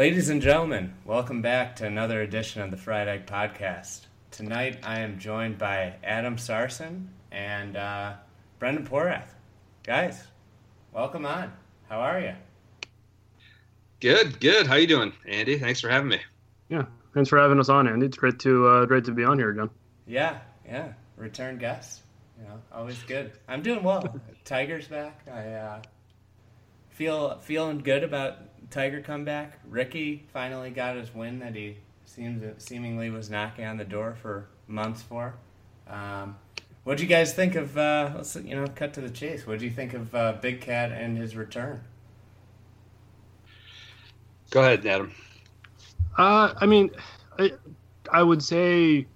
Ladies and gentlemen, welcome back to another edition of the Fried Egg Podcast. Tonight I am joined by Adam Sarson and uh, Brendan Porath. Guys, welcome on. How are you? Good, good. How you doing, Andy? Thanks for having me. Yeah, thanks for having us on, Andy. It's great to uh, great to be on here again. Yeah, yeah. Return guest. You know, always good. I'm doing well. Tiger's back. I uh, feel feeling good about Tiger comeback. Ricky finally got his win that he seems seemingly was knocking on the door for months for. Um, what do you guys think of? Uh, let's you know, cut to the chase. What do you think of uh, Big Cat and his return? Go ahead, Adam. Uh, I mean, I, I would say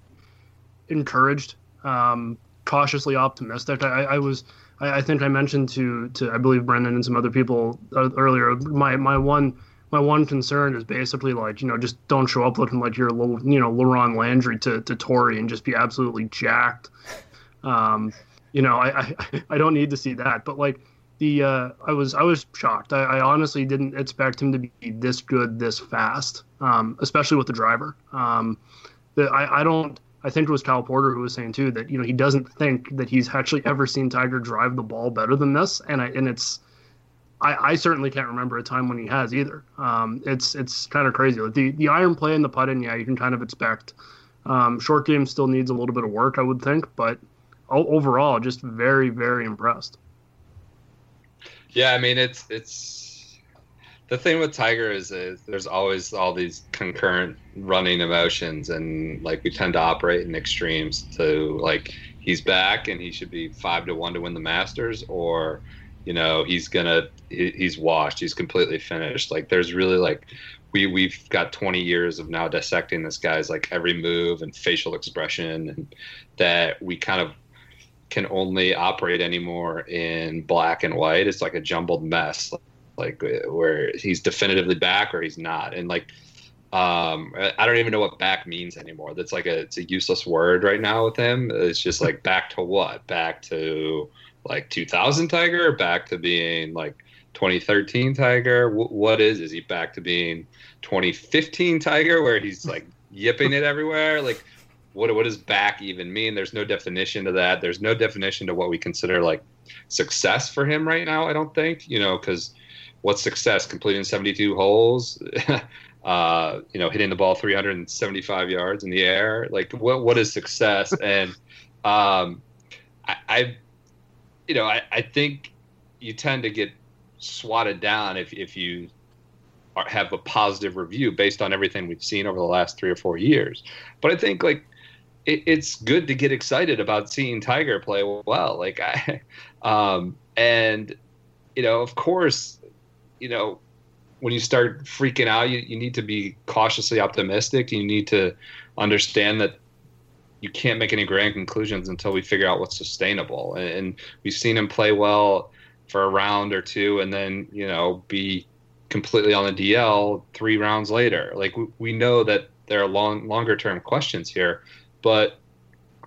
encouraged, um, cautiously optimistic. I, I was I, I, think I mentioned to to I believe Brendan and some other people uh, earlier. My my one my one concern is basically like you know just don't show up looking like you're you know Laurent Landry to to Torrey and just be absolutely jacked. Um, you know I, I I don't need to see that, but like the uh, I was I was shocked. I, I, honestly didn't expect him to be this good this fast, um, especially with the driver. Um, the, I, I don't I think it was Kyle Porter who was saying too that you know he doesn't think that he's actually ever seen Tiger drive the ball better than this, and I and it's I, I certainly can't remember a time when he has either. Um, it's it's kind of crazy. Like the the iron play and the putting, yeah, you can kind of expect. Um, short game still needs a little bit of work, I would think, but overall, just very very impressed. Yeah, I mean it's it's the thing with Tiger is, there's always all these concurrent running emotions, and like we tend to operate in extremes. To like he's back and he should be five to one to win the Masters, or you know he's gonna he's washed, he's completely finished. Like there's really like we we've got 20 years of now dissecting this guy's like every move and facial expression, and that we kind of can only operate anymore in black and white. It's like a jumbled mess like where he's definitively back or he's not. And like, um, I don't even know what back means anymore. That's like a it's a useless word right now with him. It's just like back to what? Back to like 2000 Tiger, back to being like 2013 Tiger. W- what is? Is he back to being 2015 Tiger, where he's like yipping it everywhere? Like, what what does back even mean? There's no definition to that. There's no definition to what we consider like success for him right now. I don't think you know because what's success? Completing 72 holes, uh, you know, hitting the ball 375 yards in the air. Like, what what is success? and um, I, I, you know, I, I think you tend to get swatted down if if you are, have a positive review based on everything we've seen over the last three or four years. But I think like it, it's good to get excited about seeing Tiger play well. Like I, um, and you know, of course, you know, when you start freaking out, you, you need to be cautiously optimistic. You need to understand that you can't make any grand conclusions until we figure out what's sustainable. And, and we've seen him play well for a round or two, and then you know be completely on the DL three rounds later. Like we, we know that there are long longer term questions here, but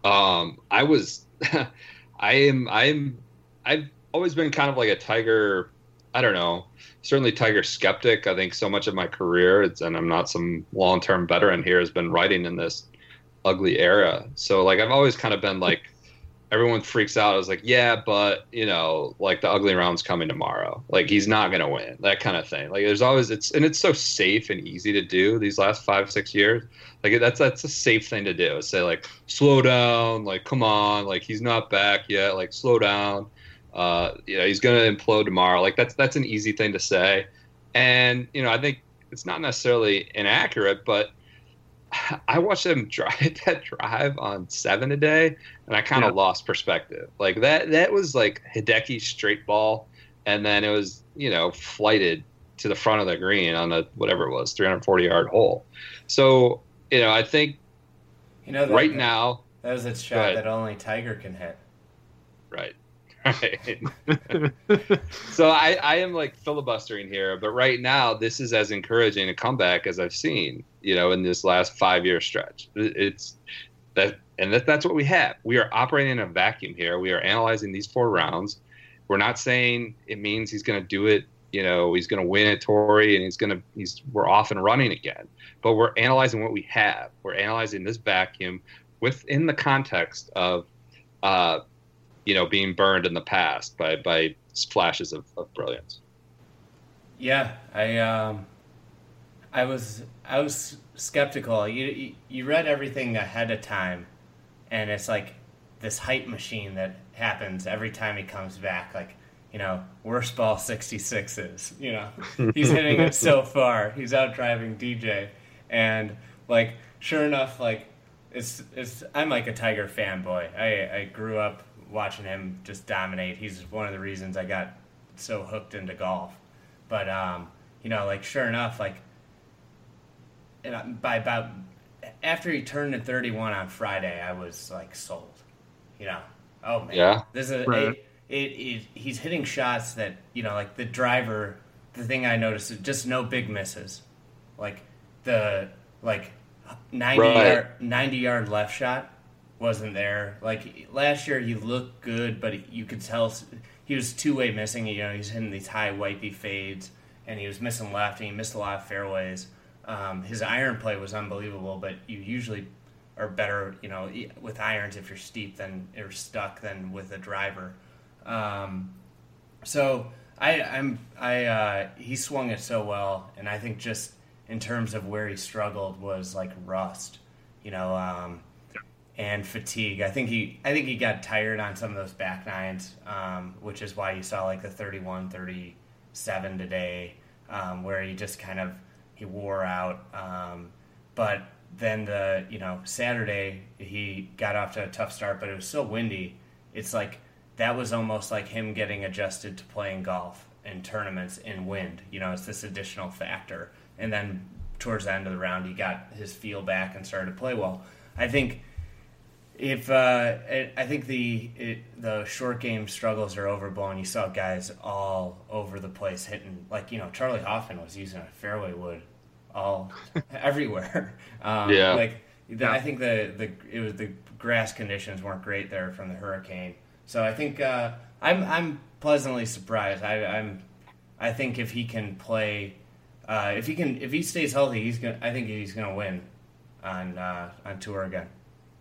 um, I was, I am, I'm, I've always been kind of like a Tiger. I don't know certainly Tiger skeptic. I think so much of my career, and I'm not some long term veteran here, has been writing in this ugly era. So like I've always kind of been like everyone freaks out. I was like, yeah, but you know, like the ugly round's coming tomorrow. Like he's not gonna win. That kind of thing. Like there's always it's and it's so safe and easy to do these last five six years. Like that's that's a safe thing to do. Say like slow down. Like come on. Like he's not back yet. Like slow down uh, you know, he's going to implode tomorrow. Like that's that's an easy thing to say, and you know, I think it's not necessarily inaccurate, but I watched them drive that drive on seven a day, and I kind of Yeah. lost perspective. Like that, that was like Hideki straight ball, and then it was you know flighted to the front of the green on a whatever it was, 340 yard hole. So you know, I think You know, that, right now, that was a shot that only Tiger can hit. right, right. so I, I am like filibustering here, but right now this is as encouraging a comeback as I've seen, you know, in this last five year stretch. It's that, and that, that's what we have. We are operating in a vacuum here. We are analyzing these four rounds. We're not saying it means he's going to do it. You know, he's going to win at Torrey and he's going to, he's, we're off and running again. But we're analyzing what we have. We're analyzing this vacuum within the context of, uh, you know, being burned in the past by by flashes of, of brilliance. Yeah, I um, I was I was skeptical. You you- you read everything ahead of time, and it's like this hype machine that happens every time he comes back. Like you know, worst ball sixty sixes. You know, he's hitting it so far. He's out driving DJ, and like sure enough, like it's it's. I'm like a Tiger fanboy. I I grew up watching him just dominate. He's one of the reasons I got so hooked into golf. But um, you know, like sure enough, like and by about after he turned to 31 on Friday, I was like sold. You know, oh man, Yeah. this is Right. it, it, it. He's hitting shots that you know, like the driver. The thing I noticed is just no big misses, like the like 90 Right. yard 90 yard left shot wasn't there. Like last year, he looked good, but you could tell he was two way missing. You know, he's hitting these high wipey fades, and he was missing left, and he missed a lot of fairways. Um, his iron play was unbelievable, but you usually are better, you know, with irons if you're steep than or stuck than with a driver. Um, so I, I'm I uh, he swung it so well, and I think just in terms of where he struggled was like rust, you know, um, and fatigue. I think he I think he got tired on some of those back nines, um, which is why you saw like the 31, 37 today, um, where he just kind of he wore out. Um, but then the you know Saturday he got off to a tough start, but it was so windy. It's like that was almost like him getting adjusted to playing golf in tournaments in wind. You know, it's this additional factor. And then towards the end of the round, he got his feel back and started to play well. I think if uh, it, I think the it, the short game struggles are overblown. You saw guys all over the place hitting like you know Charley Hoffman was using a fairway wood all everywhere. Um, Yeah. like the, I think the the it was the grass conditions weren't great there from the hurricane. So I think uh, I'm I'm pleasantly surprised. I, I'm I think if he can play, uh, if he can if he stays healthy, he's gonna. I think he's gonna win on uh, on tour again.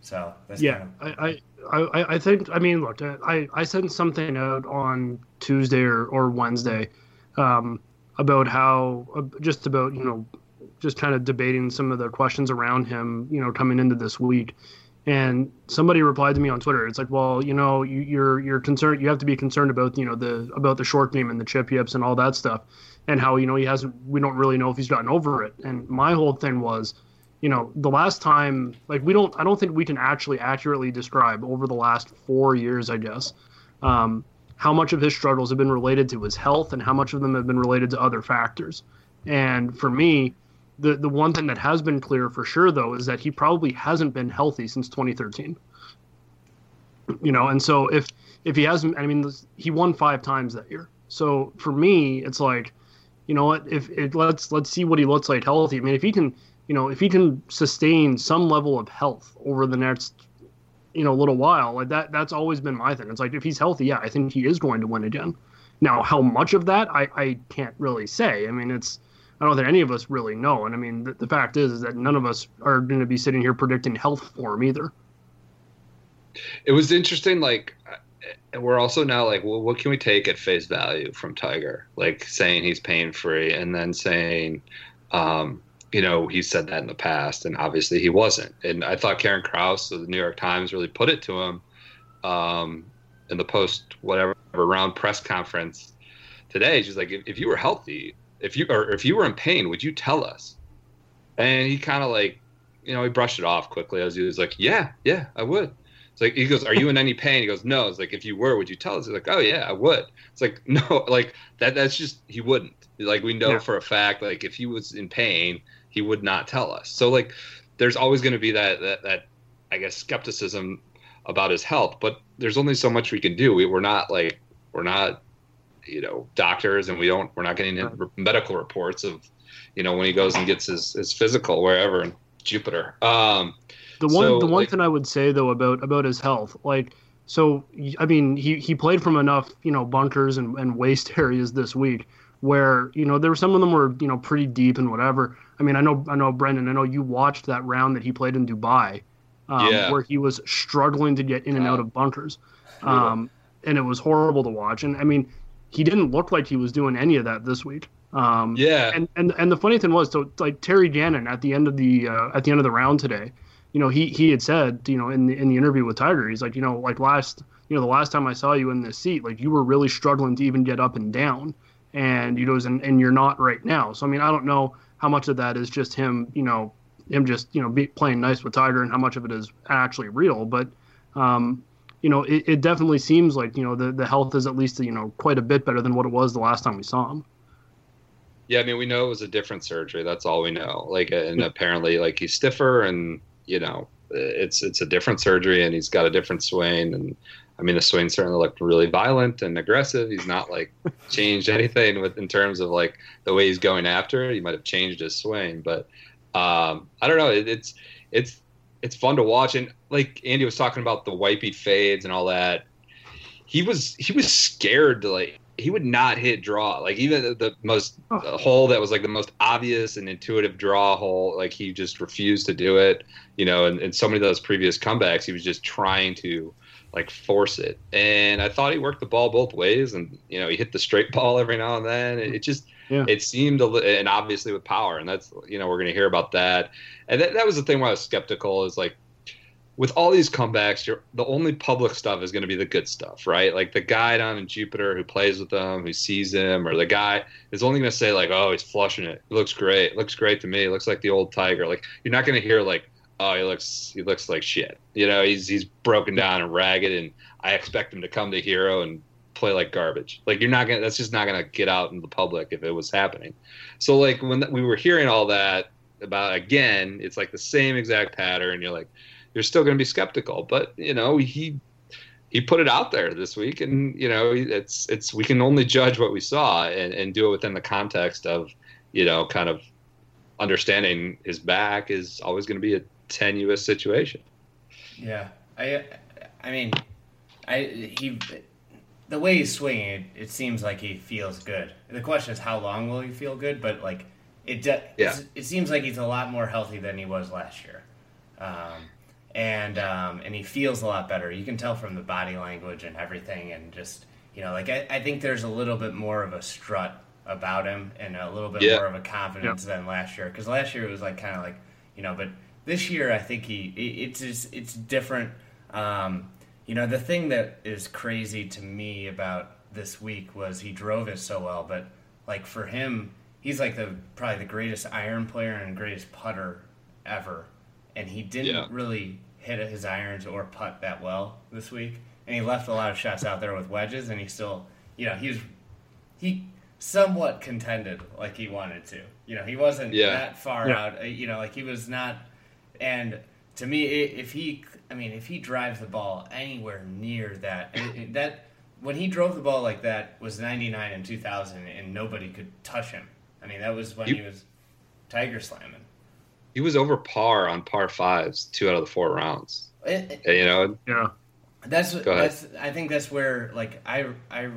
So that's yeah, kind I, I, I, I think. I mean, look, I, I sent something out on Tuesday or, or Wednesday um, about how uh, just about you know just kind of debating some of the questions around him, you know, coming into this week. And somebody replied to me on Twitter. It's like, well, you know, you, you're you're concerned. You have to be concerned about you know the about the short game and the chip yips and all that stuff, and how you know he hasn't. We don't really know if he's gotten over it. And my whole thing was, you know, the last time, like we don't, I don't think we can actually accurately describe over the last four years, I guess, um, how much of his struggles have been related to his health and how much of them have been related to other factors. And for me, the the one thing that has been clear for sure though is that he probably hasn't been healthy since 2013. You know, and so if if he hasn't, I mean, he won five times that year. So for me, it's like, you know what? If it let's let's see what he looks like healthy. I mean, if he can, you know, if he can sustain some level of health over the next, you know, little while, like that that's always been my thing. It's like if he's healthy, yeah, I think he is going to win again. Now, how much of that I I can't really say. I mean, it's I don't think any of us really know. And I mean, the, the fact is, is that none of us are going to be sitting here predicting health for him either. It was interesting. Like, we're also now like, well, what can we take at face value from Tiger? Like saying he's pain free, and then saying, um, you know, he said that in the past, and obviously he wasn't. And I thought Karen Crouse of the New York Times really put it to him um, in the post whatever round press conference today. She's like, if, if you were healthy, if you or if you were in pain, would you tell us? And he kind of like you know, he brushed it off quickly as he was like, yeah, yeah, I would. It's like he goes, "Are you in any pain?" He goes, "No." It's like, "If you were, would you tell us?" He's like, "Oh yeah, I would." It's like, no, like that. That's just he wouldn't. Like we know Yeah. for a fact, like if he was in pain, he would not tell us. So like, there's always going to be that that that I guess skepticism about his health, but there's only so much we can do. We, we're not like we're not you know doctors, and we don't we're not getting Right. medical reports of you know when he goes and gets his his physical wherever in Jupiter. Um, The one So, the one like- thing I would say though about about his health, like so I mean he he played from enough you know bunkers and, and waste areas this week where you know there were some of them were you know pretty deep and whatever. I mean I know I know Brendan I know you watched that round that he played in Dubai, um, Yeah. where he was struggling to get in and out of bunkers, um, and it was horrible to watch. And I mean he didn't look like he was doing any of that this week. Um, yeah, and and and the funny thing was, so like Terry Gannon at the end of the uh, at the end of the round today, you know, he he had said, you know, in the in the interview with Tiger, he's like, you know, like last, you know, the last time I saw you in this seat, like you were really struggling to even get up and down, and you know, and and you're not right now. So I mean, I don't know how much of that is just him, you know, him just you know be, playing nice with Tiger, and how much of it is actually real, but. Um, you know, it, it definitely seems like you know the, the health is at least you know quite a bit better than what it was the last time we saw him. Yeah, I mean, we know it was a different surgery. That's all we know. Like, and apparently, like he's stiffer, and you know, it's it's a different surgery, and he's got a different swing. And I mean, the swing certainly looked really violent and aggressive. He's not like changed anything with in terms of like the way he's going after. it. He might have changed his swing, but um, I don't know. It, it's it's it's fun to watch, and like Andy was talking about the beat fades and all that. He was he was scared to like he would not hit draw like even the, the most Oh. the hole that was like the most obvious and intuitive draw hole like he just refused to do it you know and, and so many of those previous comebacks he was just trying to like force it and i thought he worked the ball both ways and you know he hit the straight ball every now and then it, it just Yeah. it seemed a li- and obviously with power and that's you know we're going to hear about that and that, that was the thing where i was skeptical is like with all these comebacks, you're, the only public stuff is going to be the good stuff, right? Like the guy down in Jupiter who plays with them, who sees him, or the guy is only going to say like, "Oh, he's flushing it. It looks great. looks great to me. It looks like the old Tiger." Like you're not going to hear like, "Oh, he looks he looks like shit." You know, he's he's broken down and ragged, and I expect him to come to Hero and play like garbage. Like you're not gonna. That's just not going to get out in the public if it was happening. So like when we were hearing all that about again, it's like the same exact pattern. You're like you're still going to be skeptical. But you know, he he put it out there this week, and you know, it's it's we can only judge what we saw and, and do it within the context of you know, kind of understanding his back is always going to be a tenuous situation. Yeah, I, I mean, I he, the way he's swinging, it, it seems like he feels good. The question is, how long will he feel good? But like, it de- Yeah. it seems like he's a lot more healthy than he was last year, um, and um, and he feels a lot better. You can tell from the body language and everything, and just you know, like I, I think there's a little bit more of a strut about him and a little bit Yeah. more of a confidence than last year. Because last year it was like kind of like you know, but this year I think he it, it's just, it's different. Um, you know, the thing that is crazy to me about this week was he drove it so well, but like for him, he's like the probably the greatest iron player and greatest putter ever, and he didn't Yeah. really hit his irons or putt that well this week, and he left a lot of shots out there with wedges, and he still, you know, he was he somewhat contended like he wanted to. You know, he wasn't Yeah. that far Yeah. out. uh, You know, like he was not. And to me, if he, I mean, if he drives the ball anywhere near that, it- it- that when he drove the ball like that was '99 and 2000, and nobody could touch him. I mean, that was when You- he was tiger slamming. He was over par on par fives two out of the four rounds. It- it- You know, Yeah. That's Go ahead. that's. I think that's where like I I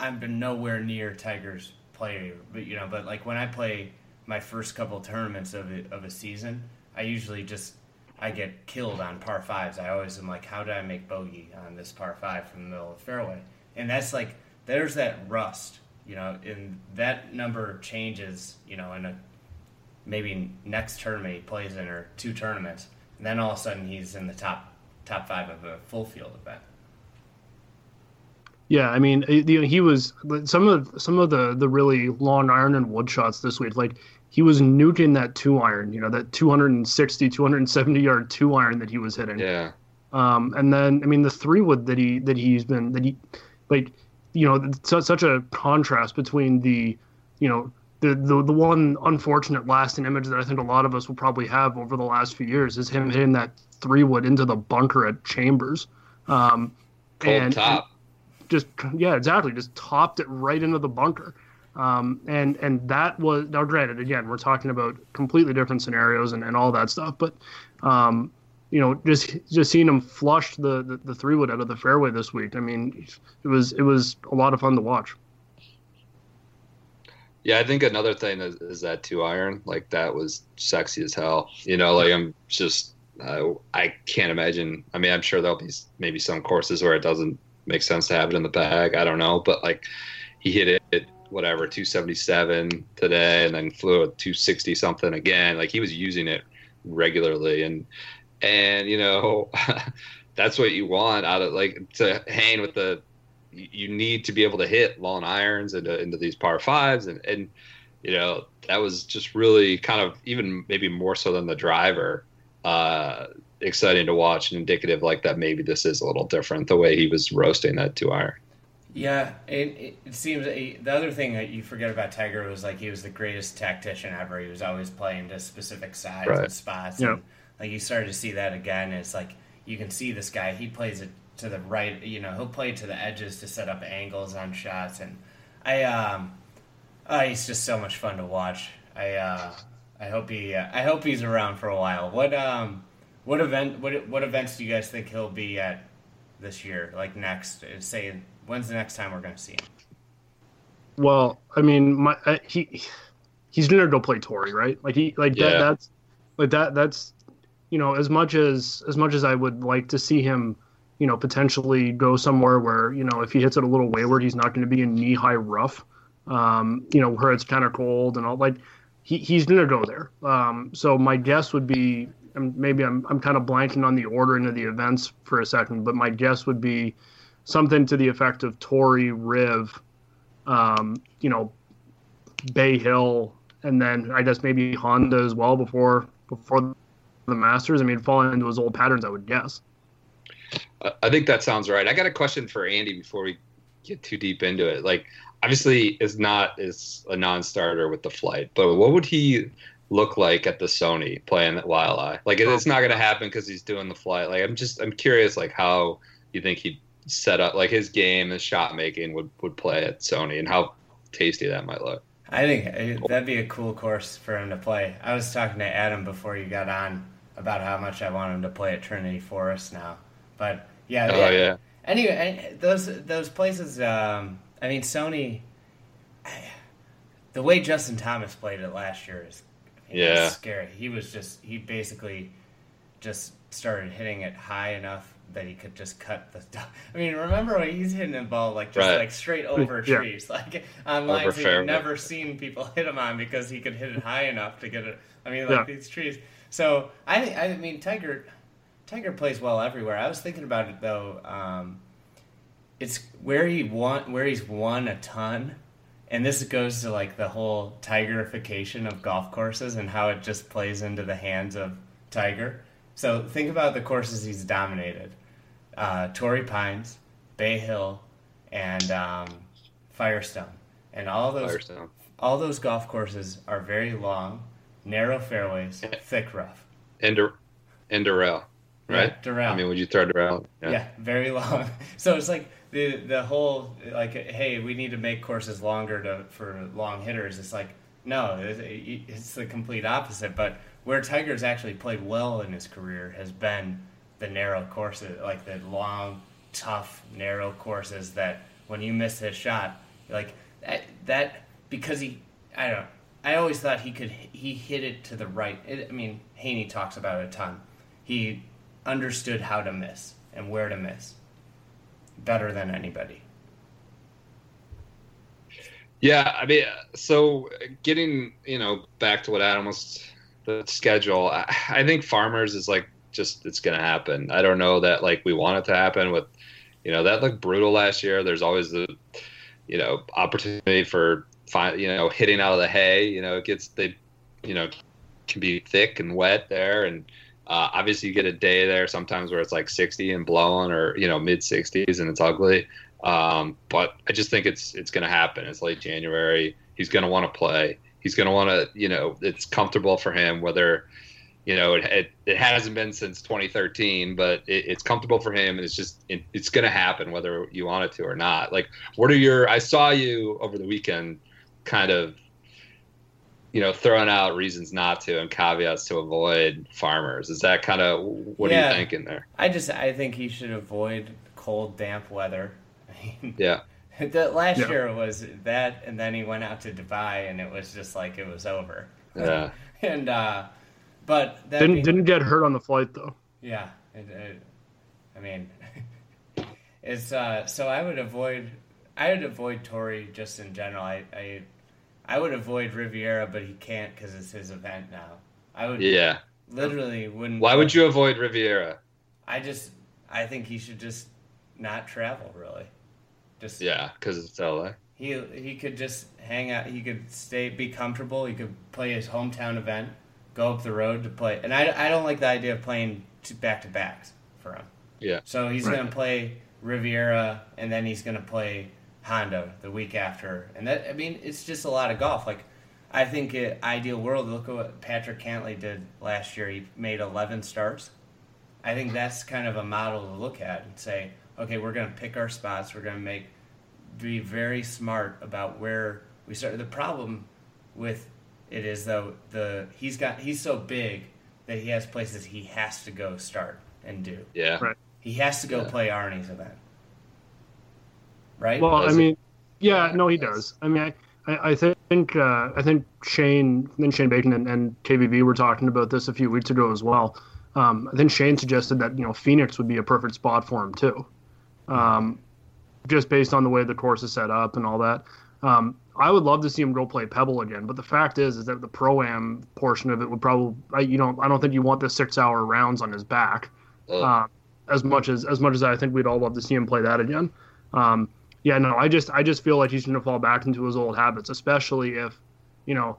I've been nowhere near Tigers play, but you know, but like when I play my first couple tournaments of a, of a season, I usually just I get killed on par fives. I always am like, how did I make bogey on this par five from the middle of the fairway? And that's like there's that rust, you know, and that number changes, you know, in a maybe next tournament he plays in or two tournaments, and then all of a sudden he's in the top top five of a full field event. Yeah, I mean, you know, he was some of some of the the really long iron and wood shots this week. Like he was nuking that two iron, you know, that 260, 270 yard two iron that he was hitting. Yeah. Um, and then I mean the three wood that he that he's been that he like you know such such a contrast between the you know the, the the one unfortunate lasting image that I think a lot of us will probably have over the last few years is him hitting that three wood into the bunker at Chambers. Um, Cold and, top. and just yeah, exactly, just topped it right into the bunker. Um, and and that was now granted again we're talking about completely different scenarios and, and all that stuff, but um, you know just just seeing him flush the, the, the three wood out of the fairway this week. I mean, it was it was a lot of fun to watch. Yeah, I think another thing is, is that two iron. Like that was sexy as hell. You know, like I'm just I can't imagine. I mean, I'm sure there'll be maybe some courses where it doesn't make sense to have it in the bag. I don't know, but like he hit it whatever 277 today, and then flew at 260 something again. Like he was using it regularly, and and you know that's what you want out of like to hang with the. You need to be able to hit long irons into into these par fives, and and you know that was just really kind of even maybe more so than the driver uh, exciting to watch and indicative like that maybe this is a little different the way he was roasting that two iron. Yeah, it, it seems the other thing that you forget about Tiger was like he was the greatest tactician ever. He was always playing to specific sides Right. and spots. Yeah. And like you started to see that again. It's like you can see this guy. He plays it to the right. You know, he'll play to the edges to set up angles on shots. And I, um, oh, he's just so much fun to watch. I, uh, I hope he, uh, I hope he's around for a while. What, um, what event, what, what events do you guys think he'll be at this year? Like next, say, when's the next time we're going to see him? Well, I mean, my uh, he he's gonna go play Torrey, right? Like he like that that's like that that's you know as much as as much as I would like to see him, you know, potentially go somewhere where you know if he hits it a little wayward, he's not going to be in knee high rough, um, you know, where it's kind of cold and all. Like he he's gonna go there. Um, so my guess would be. And maybe I'm, I'm kind of blanking on the ordering of the events for a second, but my guess would be something to the effect of Torrey, Riv, um, you know, Bay Hill, and then I guess maybe Honda as well before before the Masters. I mean, falling into his old patterns, I would guess. I- think that sounds right. I got a question for Andy before we get too deep into it. Like, obviously, is not is a non-starter with the flight, but what would he look like at the Sony playing at Waialae? Like, it's not going to happen because he's doing the flight. Like, I'm just I'm curious, like how you think he'd set up, like his game, his shot making would would play at Sony, and how tasty that might look. I think that'd be a cool course for him to play. I was talking to Adam before you got on about how much I want him to play at Trinity Forest now. But yeah, Oh yeah, Anyway, those those places. Um, I mean, Sony. The way Justin Thomas played it last year is Yeah. scary. He was just he basically just started hitting it high enough that he could just cut the. I mean, remember when he's hitting the ball like just Right. like straight over Yeah. trees, like on Over lines you've never seen people hit him on because he could hit it high enough to get it. I mean, like Yeah. these trees. So I I mean Tiger. Tiger plays well everywhere. I was thinking about it though. Um, it's where he won, where he's won a ton, and this goes to like the whole Tigerification of golf courses and how it just plays into the hands of Tiger. So think about the courses he's dominated: uh, Torrey Pines, Bay Hill, and um, Firestone, and all those Firestone. all those golf courses are very long, narrow fairways, thick rough. and Dur- and right? Yeah, Doral. I mean, would you throw Doral? Yeah. very long. So it's like the the whole like, hey, we need to make courses longer to for long hitters. It's like no, it's, it's the complete opposite. But where Tiger's actually played well in his career has been the narrow courses, like the long, tough, narrow courses that when you miss his shot, like that, that because he, I don't. I always thought he could. He hit it to the right. It, I mean, Haney talks about it a ton. He understood how to miss and where to miss better than anybody. Yeah, I mean, so getting you know back to what Adam was the schedule. I, I think Farmers is like just it's gonna happen. I don't know that like we want it to happen with you know that looked brutal last year. There's always the you know opportunity for you know hitting out of the hay. You know it gets they you know, can be thick and wet there, and uh, obviously you get a day there sometimes where it's like 60 and blowing, or you know, mid 60s and it's ugly. Um, but I just think it's it's going to happen. It's late January. He's going to want to play. He's going to want to, you know, it's comfortable for him whether you know, it, it, it, hasn't been since 2013, but it, it's comfortable for him, and it's just it, it's going to happen whether you want it to or not. Like, what are your? I saw you over the weekend, kind of, you know, throwing out reasons not to and caveats to avoid farmers. Is that kind of what yeah, are you thinking there? I just I think he should avoid cold, damp weather. yeah. The last yeah. year was that, and then he went out to Dubai, and it was just like it was over. Yeah. and uh, but didn't being, didn't get hurt on the flight though. Yeah, it, it, I mean, it's uh, so I would avoid I would avoid Torrey just in general. I I, I would avoid Riviera, but he can't because it's his event now. I would yeah literally wouldn't. Why would you avoid Riviera? I just I think he should just not travel really. Just yeah, because it's LA. He he could just hang out. He could stay, be comfortable. He could play his hometown event go up the road to play. And I, I don't like the idea of playing back to backs for him. Yeah. So he's right. going to play Riviera and then he's going to play Honda the week after. And that, I mean, it's just a lot of golf. Like, I think it, ideal world, look at what Patrick Cantlay did last year. He made 11 starts. I think that's kind of a model to look at and say, okay, we're going to pick our spots. We're going to make, be very smart about where we start. The problem with it is though the he's got he's so big that he has places he has to go start and do. Yeah. Right. He has to go yeah. play Arnie's event. Right? Well, does I mean, yeah, no, he does. I mean, I, I think uh, I think Shane, then Shane Bacon and, and KVB were talking about this a few weeks ago as well. Um, I think Shane suggested that you know Phoenix would be a perfect spot for him too, um, just based on the way the course is set up and all that. Um, I would love to see him go play Pebble again, but the fact is, is that the pro am portion of it would probably, you know, I don't think you want the six hour rounds on his back, uh, as much as as much as I think we'd all love to see him play that again. Um, yeah, no, I just I just feel like he's going to fall back into his old habits, especially if, you know,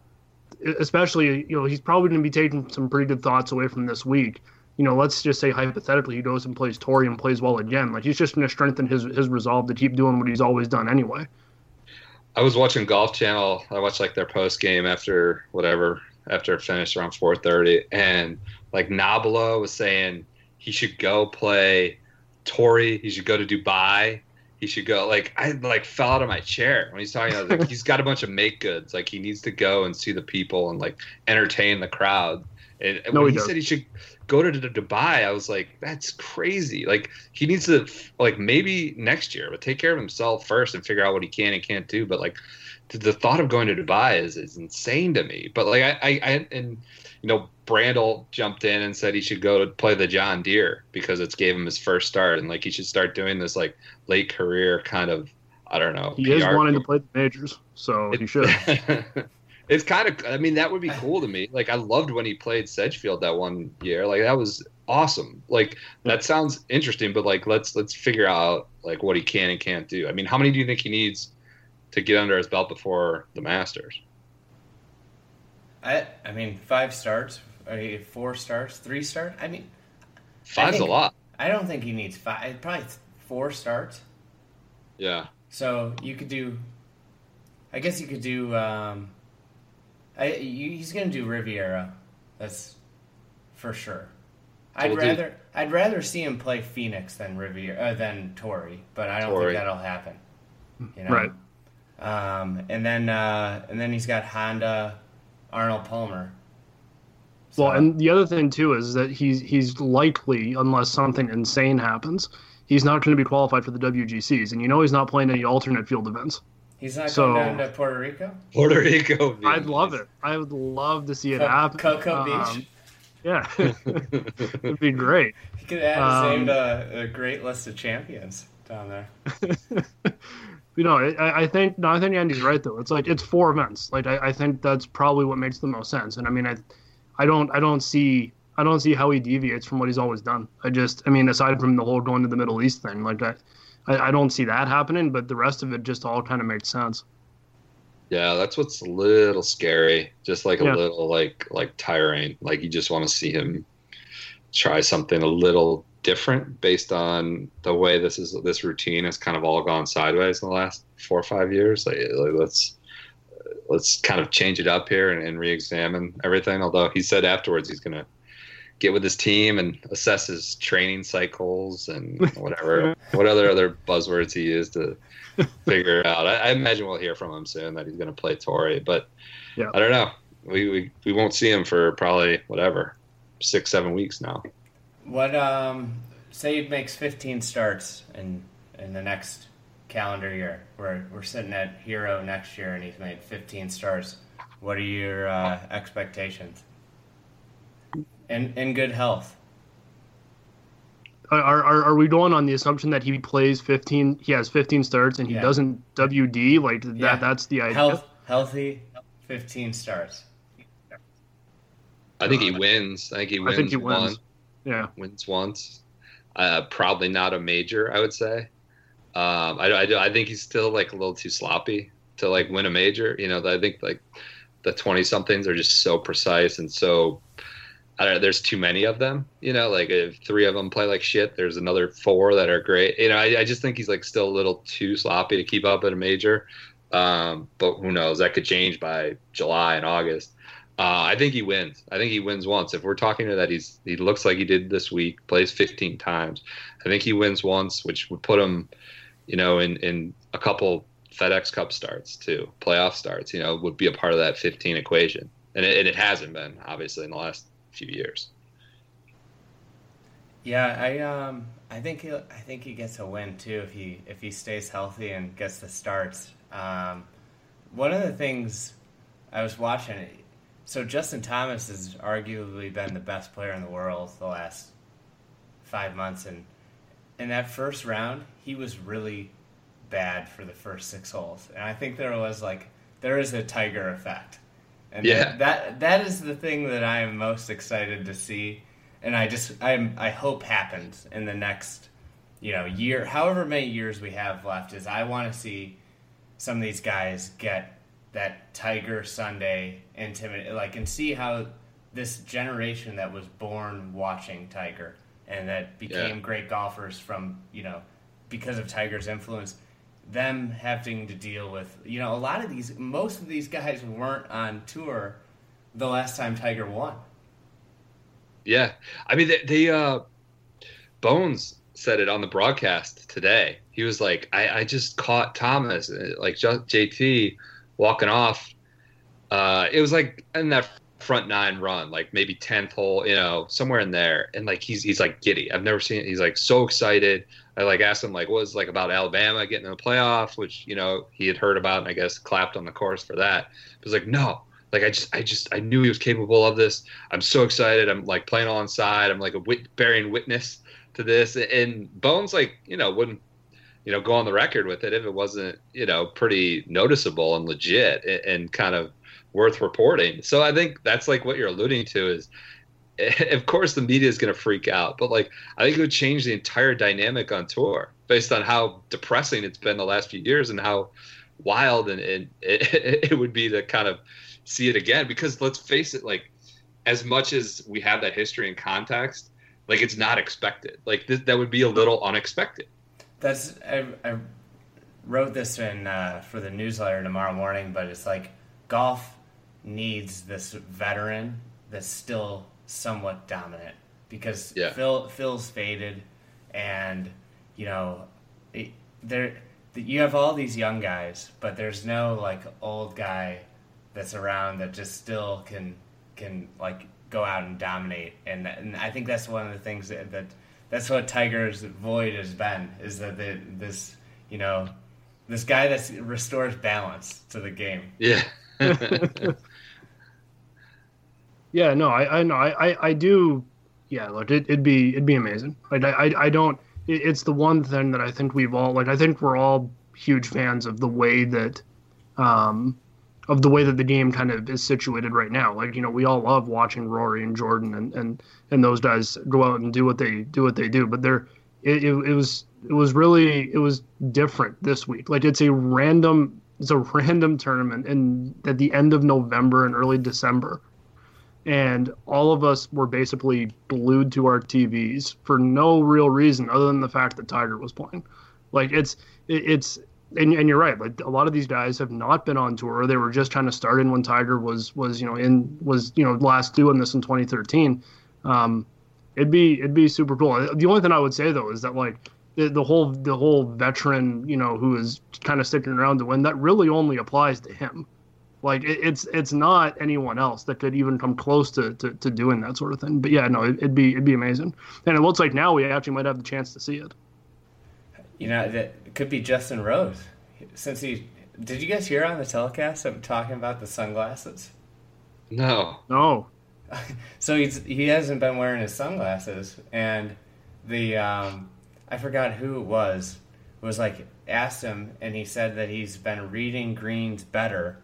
especially you know he's probably going to be taking some pretty good thoughts away from this week. You know, let's just say hypothetically he goes and plays Torrey and plays well again. Like he's just going to strengthen his his resolve to keep doing what he's always done anyway. I was watching Golf Channel. I watched like their post game after whatever after it finished around 4:30, and like Nabila was saying he should go play Torrey. He should go to Dubai. He should go. Like I like fell out of my chair when he's talking. about like he's got a bunch of make goods. Like he needs to go and see the people and like entertain the crowd. And, no, when he, he said he should go to, to Dubai, I was like, that's crazy. Like he needs to like maybe next year, but take care of himself first and figure out what he can and can't do. But like the thought of going to Dubai is, is insane to me. But like I, I, I and you know Brandel jumped in and said he should go to play the John Deere because it's gave him his first start and like he should start doing this like late career kind of I don't know. He PR is wanting to play the majors, so it, he should. It's kind of, I mean, that would be cool to me. Like, I loved when he played Sedgefield that one year. Like, that was awesome. Like, that sounds interesting, but like, let's let's figure out like what he can and can't do. I mean, how many do you think he needs to get under his belt before the Masters? I I mean, five starts, four starts, three starts. I mean, five's I think, a lot. I don't think he needs five. Probably four starts. Yeah. So you could do. I guess you could do. Um, I, he's going to do Riviera. That's for sure. I'd we'll rather do... I'd rather see him play Phoenix than Riviera uh, than Torrey, but I don't Torrey. think that'll happen. You know? Right. Um, and then uh, and then he's got Honda, Arnold Palmer. So, well, and the other thing too is that he's he's likely, unless something insane happens, he's not going to be qualified for the WGCs, and you know he's not playing any alternate field events. He's not so, going down to Puerto Rico. Puerto Rico. I'd love it. I would love to see it Co- happen. Coco um, Beach. Yeah, it'd be great. He could add um, a great list of champions down there. you know, I, I, think no, I think Andy's right though. It's like it's four events. Like I, I think that's probably what makes the most sense. And I mean, I, I don't, I don't see, I don't see how he deviates from what he's always done. I just, I mean, aside from the whole going to the Middle East thing, like I, I, I don't see that happening, but the rest of it just all kind of makes sense. Yeah, that's what's a little scary. Just like a Yeah. little like like tiring. Like you just want to see him try something a little different based on the way this is this routine has kind of all gone sideways in the last four or five years. Like, like, let's let's kind of change it up here and, and re-examine everything. Although he said afterwards he's gonna get with his team and assess his training cycles and whatever what other other buzzwords he used to figure it out. I, I imagine we'll hear from him soon that he's going to play Torrey, but Yeah. I don't know. We, we we won't see him for probably whatever six seven weeks now. What um say he makes 15 starts in in the next calendar year. We're we're sitting at Hero next year and he's made 15 starts. What are your uh, expectations? In in good health. Are, are are we going on the assumption that he plays 15? He has 15 starts and he Yeah. doesn't WD like that. Yeah. That's the idea. Health healthy 15 starts. I think he wins. I think he wins, I wins. think he wins. One, Yeah. wins once. Uh, probably not a major. I would say. Um, I, I, I think he's still like a little too sloppy to like win a major. You know, I think like the twenty somethings are just so precise and so. I don't know, there's too many of them. You know, like if three of them play like shit, there's another four that are great. You know, I, I just think he's like still a little too sloppy to keep up at a major. Um, but who knows? That could change by July and August. Uh, I think he wins. I think he wins once. If we're talking to that, he's he looks like he did this week. Plays 15 times. I think he wins once, which would put him, you know, in in a couple FedEx Cup starts too, playoff starts. You know, would be a part of that 15 equation, and it, and it hasn't been obviously in the last few years. Yeah, I um I think he I think he gets a win too if he if he stays healthy and gets the starts. Um, one of the things I was watching, so Justin Thomas has arguably been the best player in the world the last five months, and in that first round he was really bad for the first six holes, and I think there was like there is a Tiger effect, and Yeah. that, that is the thing that I am most excited to see and I just I I hope happens in the next you know year, however many years we have left. Is I want to see some of these guys get that Tiger Sunday intimate like and see how this generation that was born watching Tiger and that became Yeah. great golfers from you know because of Tiger's influence them having to deal with you know a lot of these most of these guys weren't on tour the last time Tiger won. Yeah, I mean they, uh, Bones said it on the broadcast today. He was like, I, I just caught Thomas, uh, like JT, walking off. Uh, it was like in that front nine run, like maybe tenth hole, you know, somewhere in there, and like he's he's like giddy. I've never seen. It he's like so excited. I like asked him like what was like about Alabama getting in the playoff, which you know he had heard about, and I guess clapped on the course for that. He was like, no, like I just I just I knew he was capable of this. I'm so excited. I'm like playing alongside. I'm like a wit- bearing witness to this. And Bones like you know wouldn't you know go on the record with it if it wasn't you know pretty noticeable and legit and, and kind of worth reporting. So I think that's like what you're alluding to is. Of course, the media is going to freak out, but like I think it would change the entire dynamic on tour based on how depressing it's been the last few years and how wild and, and it, it would be to kind of see it again. Because let's face it like as much as we have that history and context like it's not expected. Like th- that would be a little unexpected. That's I, I wrote this in uh, for the newsletter tomorrow morning, but it's like golf needs this veteran that's still somewhat dominant because Yeah. Phil Phil's faded, and you know it, there you have all these young guys, but there's no like old guy that's around that just still can can like go out and dominate, and and I think that's one of the things that, that that's what Tiger's void has been is that the, this you know this guy that restores balance to the game. yeah Yeah, no, I, I know, I, I, do. Yeah, look, it, it'd be, it'd be amazing. Like, I, I, I don't. It, it's the one thing that I think we've all, like, I think we're all huge fans of the way that, um, of the way that the game kind of is situated right now. Like, you know, we all love watching Rory and Jordan and and and those guys go out and do what they do what they do. But they're, it, it, it was, it was really, it was different this week. Like, it's a random it's a random tournament in at the end of November and early December, and all of us were basically glued to our TVs for no real reason other than the fact that Tiger was playing. Like it's it, it's and, and you're right. Like a lot of these guys have not been on tour. They were just kind of starting when Tiger was was you know in was you know last doing this in 2013. Um, it'd be it'd be super cool. The only thing I would say though is that like the, the whole the whole veteran you know who is kind of sticking around to win that really only applies to him. Like it, it's it's not anyone else that could even come close to, to, to doing that sort of thing. But yeah, no, it, would be it'd be amazing. And it looks like now we actually might have the chance to see it. You know, that could be Justin Rose. Since he did you guys hear on the telecast him talking about the sunglasses? No. No. so he's he hasn't been wearing his sunglasses and the um, I forgot who it was was like asked him and he said that he's been reading greens better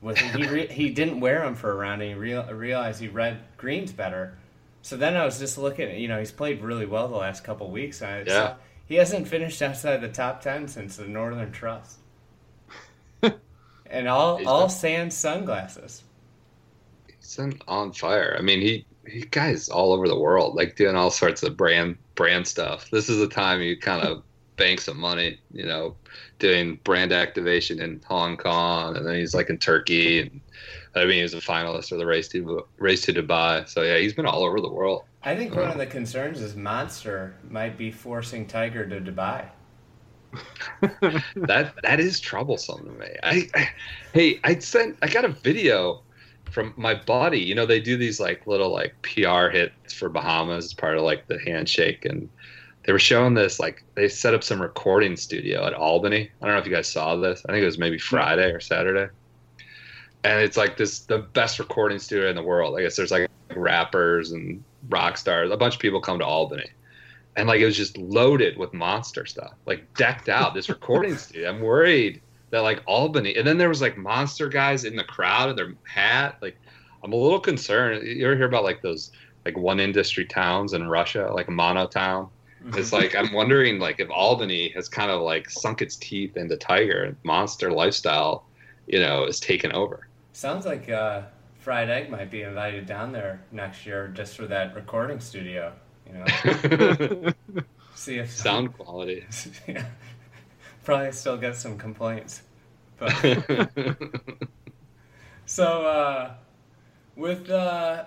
with he re, he didn't wear them for a round and he real, realized he read greens better so then I was just looking you know he's played really well the last couple weeks I yeah. he hasn't finished outside the top 10 since the Northern Trust and all all sans sunglasses he's on fire. I mean, he he guys all over the world, like doing all sorts of brand brand stuff. This is the time you kind of bank some money, you know, doing brand activation in Hong Kong, and then he's like in Turkey, and I mean, he was a finalist for the race to race to Dubai. So yeah, he's been all over the world. I think one of uh-huh. the concerns is Monster might be forcing Tiger to Dubai. that that is troublesome to me. I, I hey, I sent I got a video from my buddy. You know, they do these like little like PR hits for Bahamas as part of like the handshake, and they were showing this like they set up some recording studio at Albany. I don't know if you guys saw this. I think it was maybe Friday or Saturday, and it's like this the best recording studio in the world. I guess there's like rappers and rock stars. A bunch of people come to Albany. And like it was just loaded with monster stuff, like decked out. This recording studio. I'm worried that like Albany, and then there was like monster guys in the crowd in their hat. Like, I'm a little concerned. You ever hear about like those like one industry towns in Russia, like a mono town? It's like I'm wondering like if Albany has kind of like sunk its teeth into Tiger monster lifestyle, you know, is taken over. Sounds like uh, Fried Egg might be invited down there next year just for that recording studio. You know, see if sound quality. yeah probably still get some complaints. But so uh, with uh,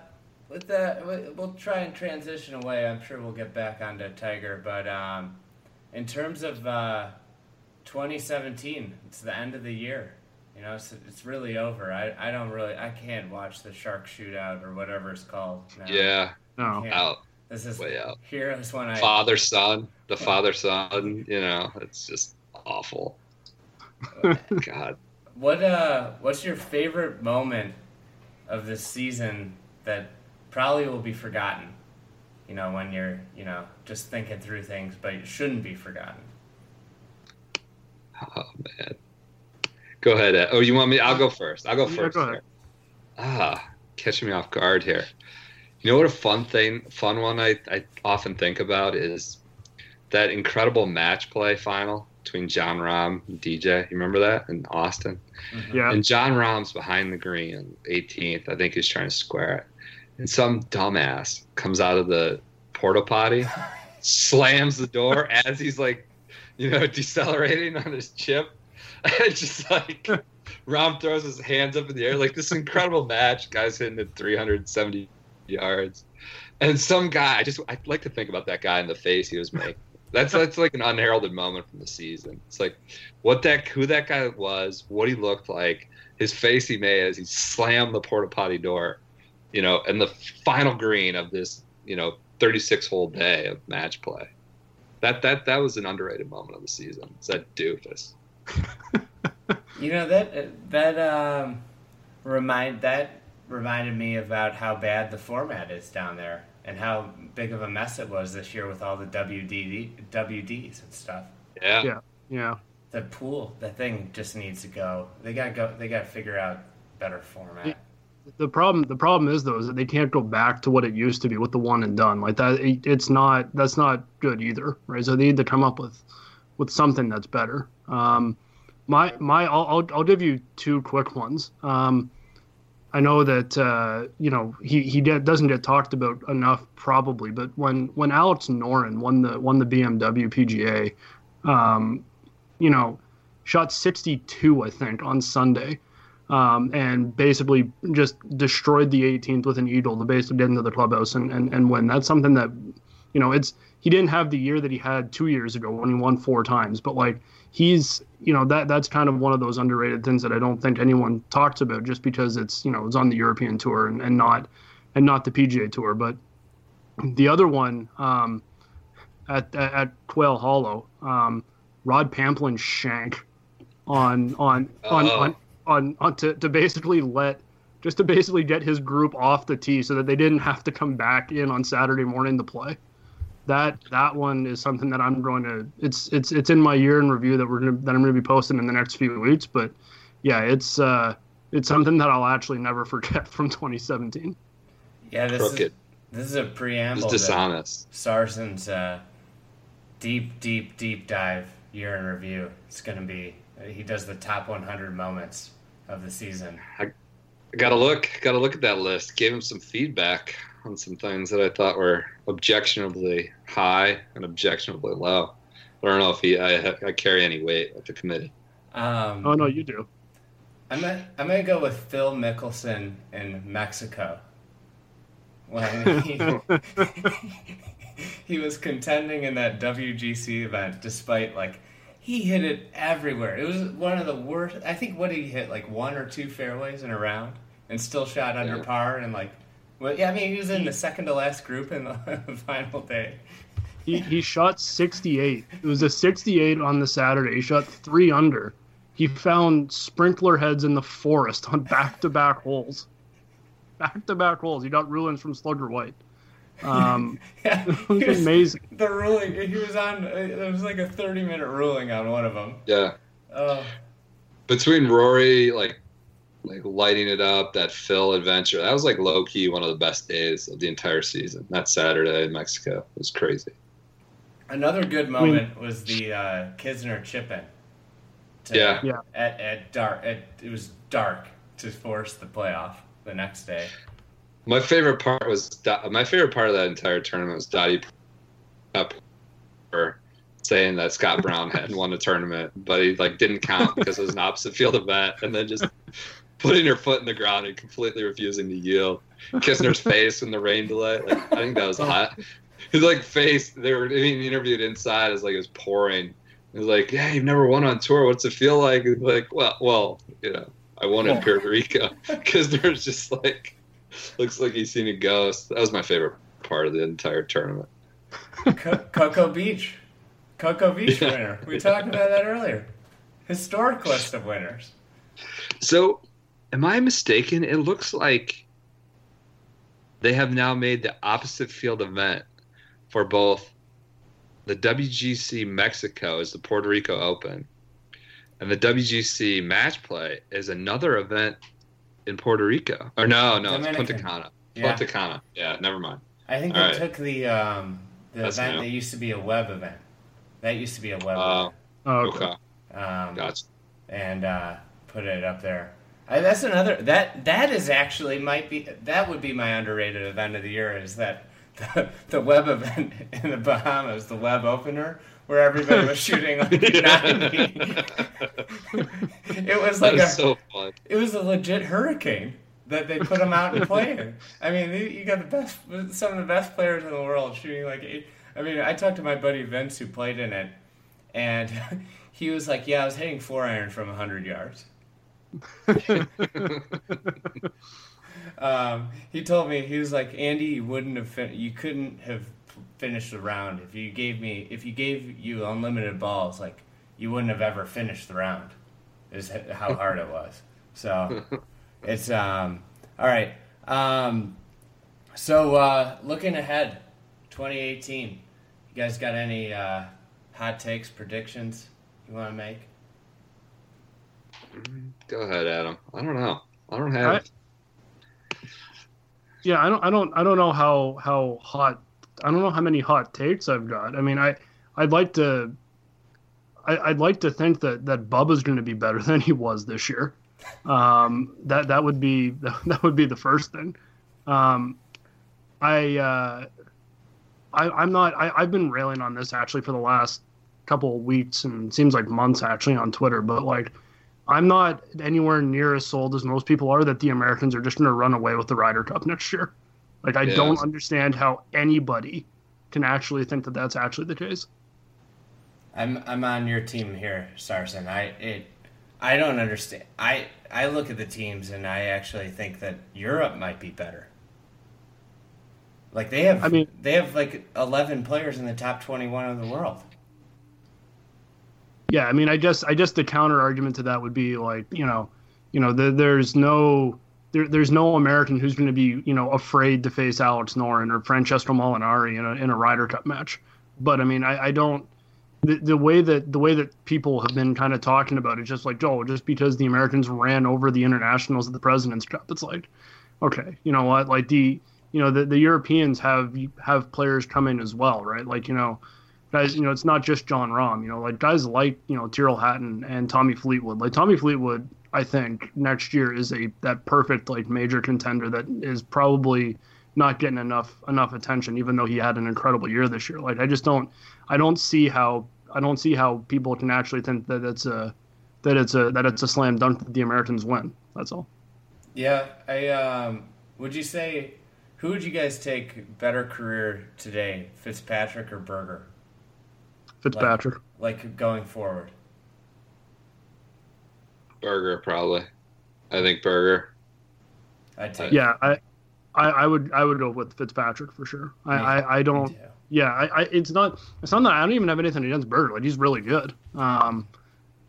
with that, we'll try and transition away. I'm sure we'll get back onto Tiger, but um, in terms of uh, 2017, it's the end of the year. You know, it's, it's really over. I, I don't really, I can't watch the Shark Shootout or whatever it's called. Now. Yeah, no, out. This is way out. Heroes when I father son, the father son. You know, it's just awful. God. What uh what's your favorite moment of this season that probably will be forgotten? You know, when you're, you know, just thinking through things, but it shouldn't be forgotten. Oh man. Go ahead. Ed. Oh, you want me? I'll go first. I'll go yeah, first. Go ah, catching me off guard here. You know what a fun thing, fun one I, I often think about is that incredible match play final between Jon Rahm and DJ. You remember that in Austin? Mm-hmm. Yeah. And Jon Rahm's behind the green, 18th. I think he's trying to square it. And some dumbass comes out of the porta potty, slams the door as he's like, you know, decelerating on his chip. And just like Rahm throws his hands up in the air, like this incredible match. Guys hitting at 370 yards. And some guy, I just I like to think about that guy in the face he was making. That's that's like an unheralded moment from the season. It's like what that who that guy was, what he looked like, his face he made as he slammed the porta potty door, you know, and the final green of this, you know, 36 whole day of match play. That that that was an underrated moment of the season. It's that doofus. you know that that um, remind that reminded me about how bad the format is down there and how big of a mess it was this year with all the WD, WDs and stuff. Yeah. Yeah. Yeah. The pool, the thing just needs to go. They got to go. They got to figure out better format. The problem, the problem is though, is that they can't go back to what it used to be with the one and done like that. It, it's not. That's not good either, right? So they need to come up with, with something that's better. Um, My my I'll I'll, I'll give you two quick ones. Um, I know that uh, you know he he doesn't get talked about enough probably, but when when Alex Noren won the won the BMW PGA, um, you know, shot 62 I think on Sunday, um, and basically just destroyed the 18th with an eagle to basically get into the clubhouse and, and and win. That's something that you know it's he didn't have the year that he had two years ago when he won four times, but like he's you know that that's kind of one of those underrated things that I don't think anyone talks about just because it's you know it's on the European tour and, and not and not the PGA tour. But the other one um, at, at, at Quail Hollow, um, Rod Pampling shank on on on, on on on to, to basically let just to basically get his group off the tee so that they didn't have to come back in on Saturday morning to play that that one is something that I'm going to it's it's it's in my year in review that we're gonna that I'm gonna be posting in the next few weeks. But yeah, it's uh it's something that I'll actually never forget from 2017. Yeah, this Crooked. is this is a preamble. It's dishonest. Sarson's uh, deep, deep, deep dive year in review. It's gonna be he does the top 100 moments of the season. I, I gotta look, gotta look at that list. Gave him some feedback on some things that I thought were objectionably high and objectionably low. I don't know if he I, I carry any weight at the committee. Um, oh no, you do. I'm gonna, I'm gonna go with Phil Mickelson in Mexico when he, he was contending in that WGC event, despite like he hit it everywhere. It was one of the worst. I think what he hit like one or two fairways in a round, and still shot under yeah. par and like well, yeah, I mean, he was in the second to last group in the final day. He, he shot 68. It was a 68 on the Saturday. He shot three under. He found sprinkler heads in the forest on back to back holes. Back to back holes. He got ruins from Slugger White. Um, yeah, it was, was amazing. The ruling, he was on, it was like a 30 minute ruling on one of them. Yeah. Uh, Between Rory, like like lighting it up, that Phil adventure. That was like low key one of the best days of the entire season. That Saturday in Mexico it was crazy. Another good moment was the uh, Kisner chip in. yeah. yeah. At, at dark, at, it was dark to force the playoff the next day. My favorite part was my favorite part of that entire tournament was Dottie Pepper saying that Scott Brown hadn't won a tournament, but he like didn't count because it was an opposite field event, and then just putting her foot in the ground and completely refusing to yield. Kisner's face in the rain delay. Like, I think that was hot. His like face. They were being interviewed inside as like it was pouring. He was like, "Yeah, you've never won on tour. What's it feel like?" like, well, well, you know, I won in Puerto Rico. Kisner's just like looks like he's seen a ghost. That was my favorite part of the entire tournament. Cocoa Beach, Cocoa Beach yeah. winner. We talked about that earlier. Historic list of winners. So am I mistaken? It looks like they have now made the opposite field event for both the WGC Mexico is the Puerto Rico Open, and the WGC Match Play is another event in Puerto Rico. Or no, no, Dominican. it's Punta Cana. Yeah. Punta Cana. Yeah, never mind. I think All they right. took the um, the That's event new. that used to be a web event. That used to be a web uh, event. Oh, okay. Um, gotcha. And uh, put it up there. I, that's another that that is actually might be that would be my underrated event of the year is that the, the web event in the Bahamas, the web opener, where everybody was shooting like ninety. it was like a so fun. It was a legit hurricane that they put them out and playing. I mean, you got the best, some of the best players in the world shooting like. Eight. I mean, I talked to my buddy Vince who played in it, and he was like, "Yeah, I was hitting four iron from hundred yards." um, he told me he was like Andy, you wouldn't have fin- you couldn't have finished the round if you gave me if you gave you unlimited balls like you wouldn't have ever finished the round. Is how hard it was. So it's um all right. Um, so uh, looking ahead, 2018. You guys got any uh, hot takes, predictions you want to make? Go ahead, Adam. I don't know. I don't have. I, yeah, I don't. I don't. I don't know how how hot. I don't know how many hot takes I've got. I mean, I I'd like to. I, would like to think that that Bubba's going to be better than he was this year. Um, that that would be that would be the first thing. Um, I, uh, I am not. I, I've been railing on this actually for the last couple of weeks and seems like months actually on Twitter, but like. I'm not anywhere near as sold as most people are that the Americans are just going to run away with the Ryder Cup next year. Like, I yeah. don't understand how anybody can actually think that that's actually the case. I'm I'm on your team here, Sarson. I it I don't understand. I I look at the teams and I actually think that Europe might be better. Like they have, I mean, they have like eleven players in the top twenty-one of the world. Yeah, I mean, I just, I just the counter argument to that would be like, you know, you know, the, there's no, there, there's no American who's going to be, you know, afraid to face Alex Noren or Francesco Molinari in a in a Ryder Cup match. But I mean, I, I don't, the, the way that the way that people have been kind of talking about it, just like oh, just because the Americans ran over the internationals at the Presidents Cup, it's like, okay, you know what? Like the you know the, the Europeans have have players come in as well, right? Like you know, guys, you know it's not just Jon Rahm. You know, like guys like you know Tyrrell Hatton and Tommy Fleetwood. Like Tommy Fleetwood, I think next year is a that perfect like major contender that is probably not getting enough enough attention, even though he had an incredible year this year. Like I just don't I don't see how I don't see how people can actually think that it's a that it's a that it's a slam dunk that the Americans win. That's all. Yeah, I um, would you say who would you guys take better career today, Fitzpatrick or Berger? Fitzpatrick. Like, like going forward. Berger probably. I think Berger. I take. Yeah, I, I, I would I would go with Fitzpatrick for sure. I, I, I don't yeah, I, I, it's not it's not that I don't even have anything against Berger. Like he's really good. Um,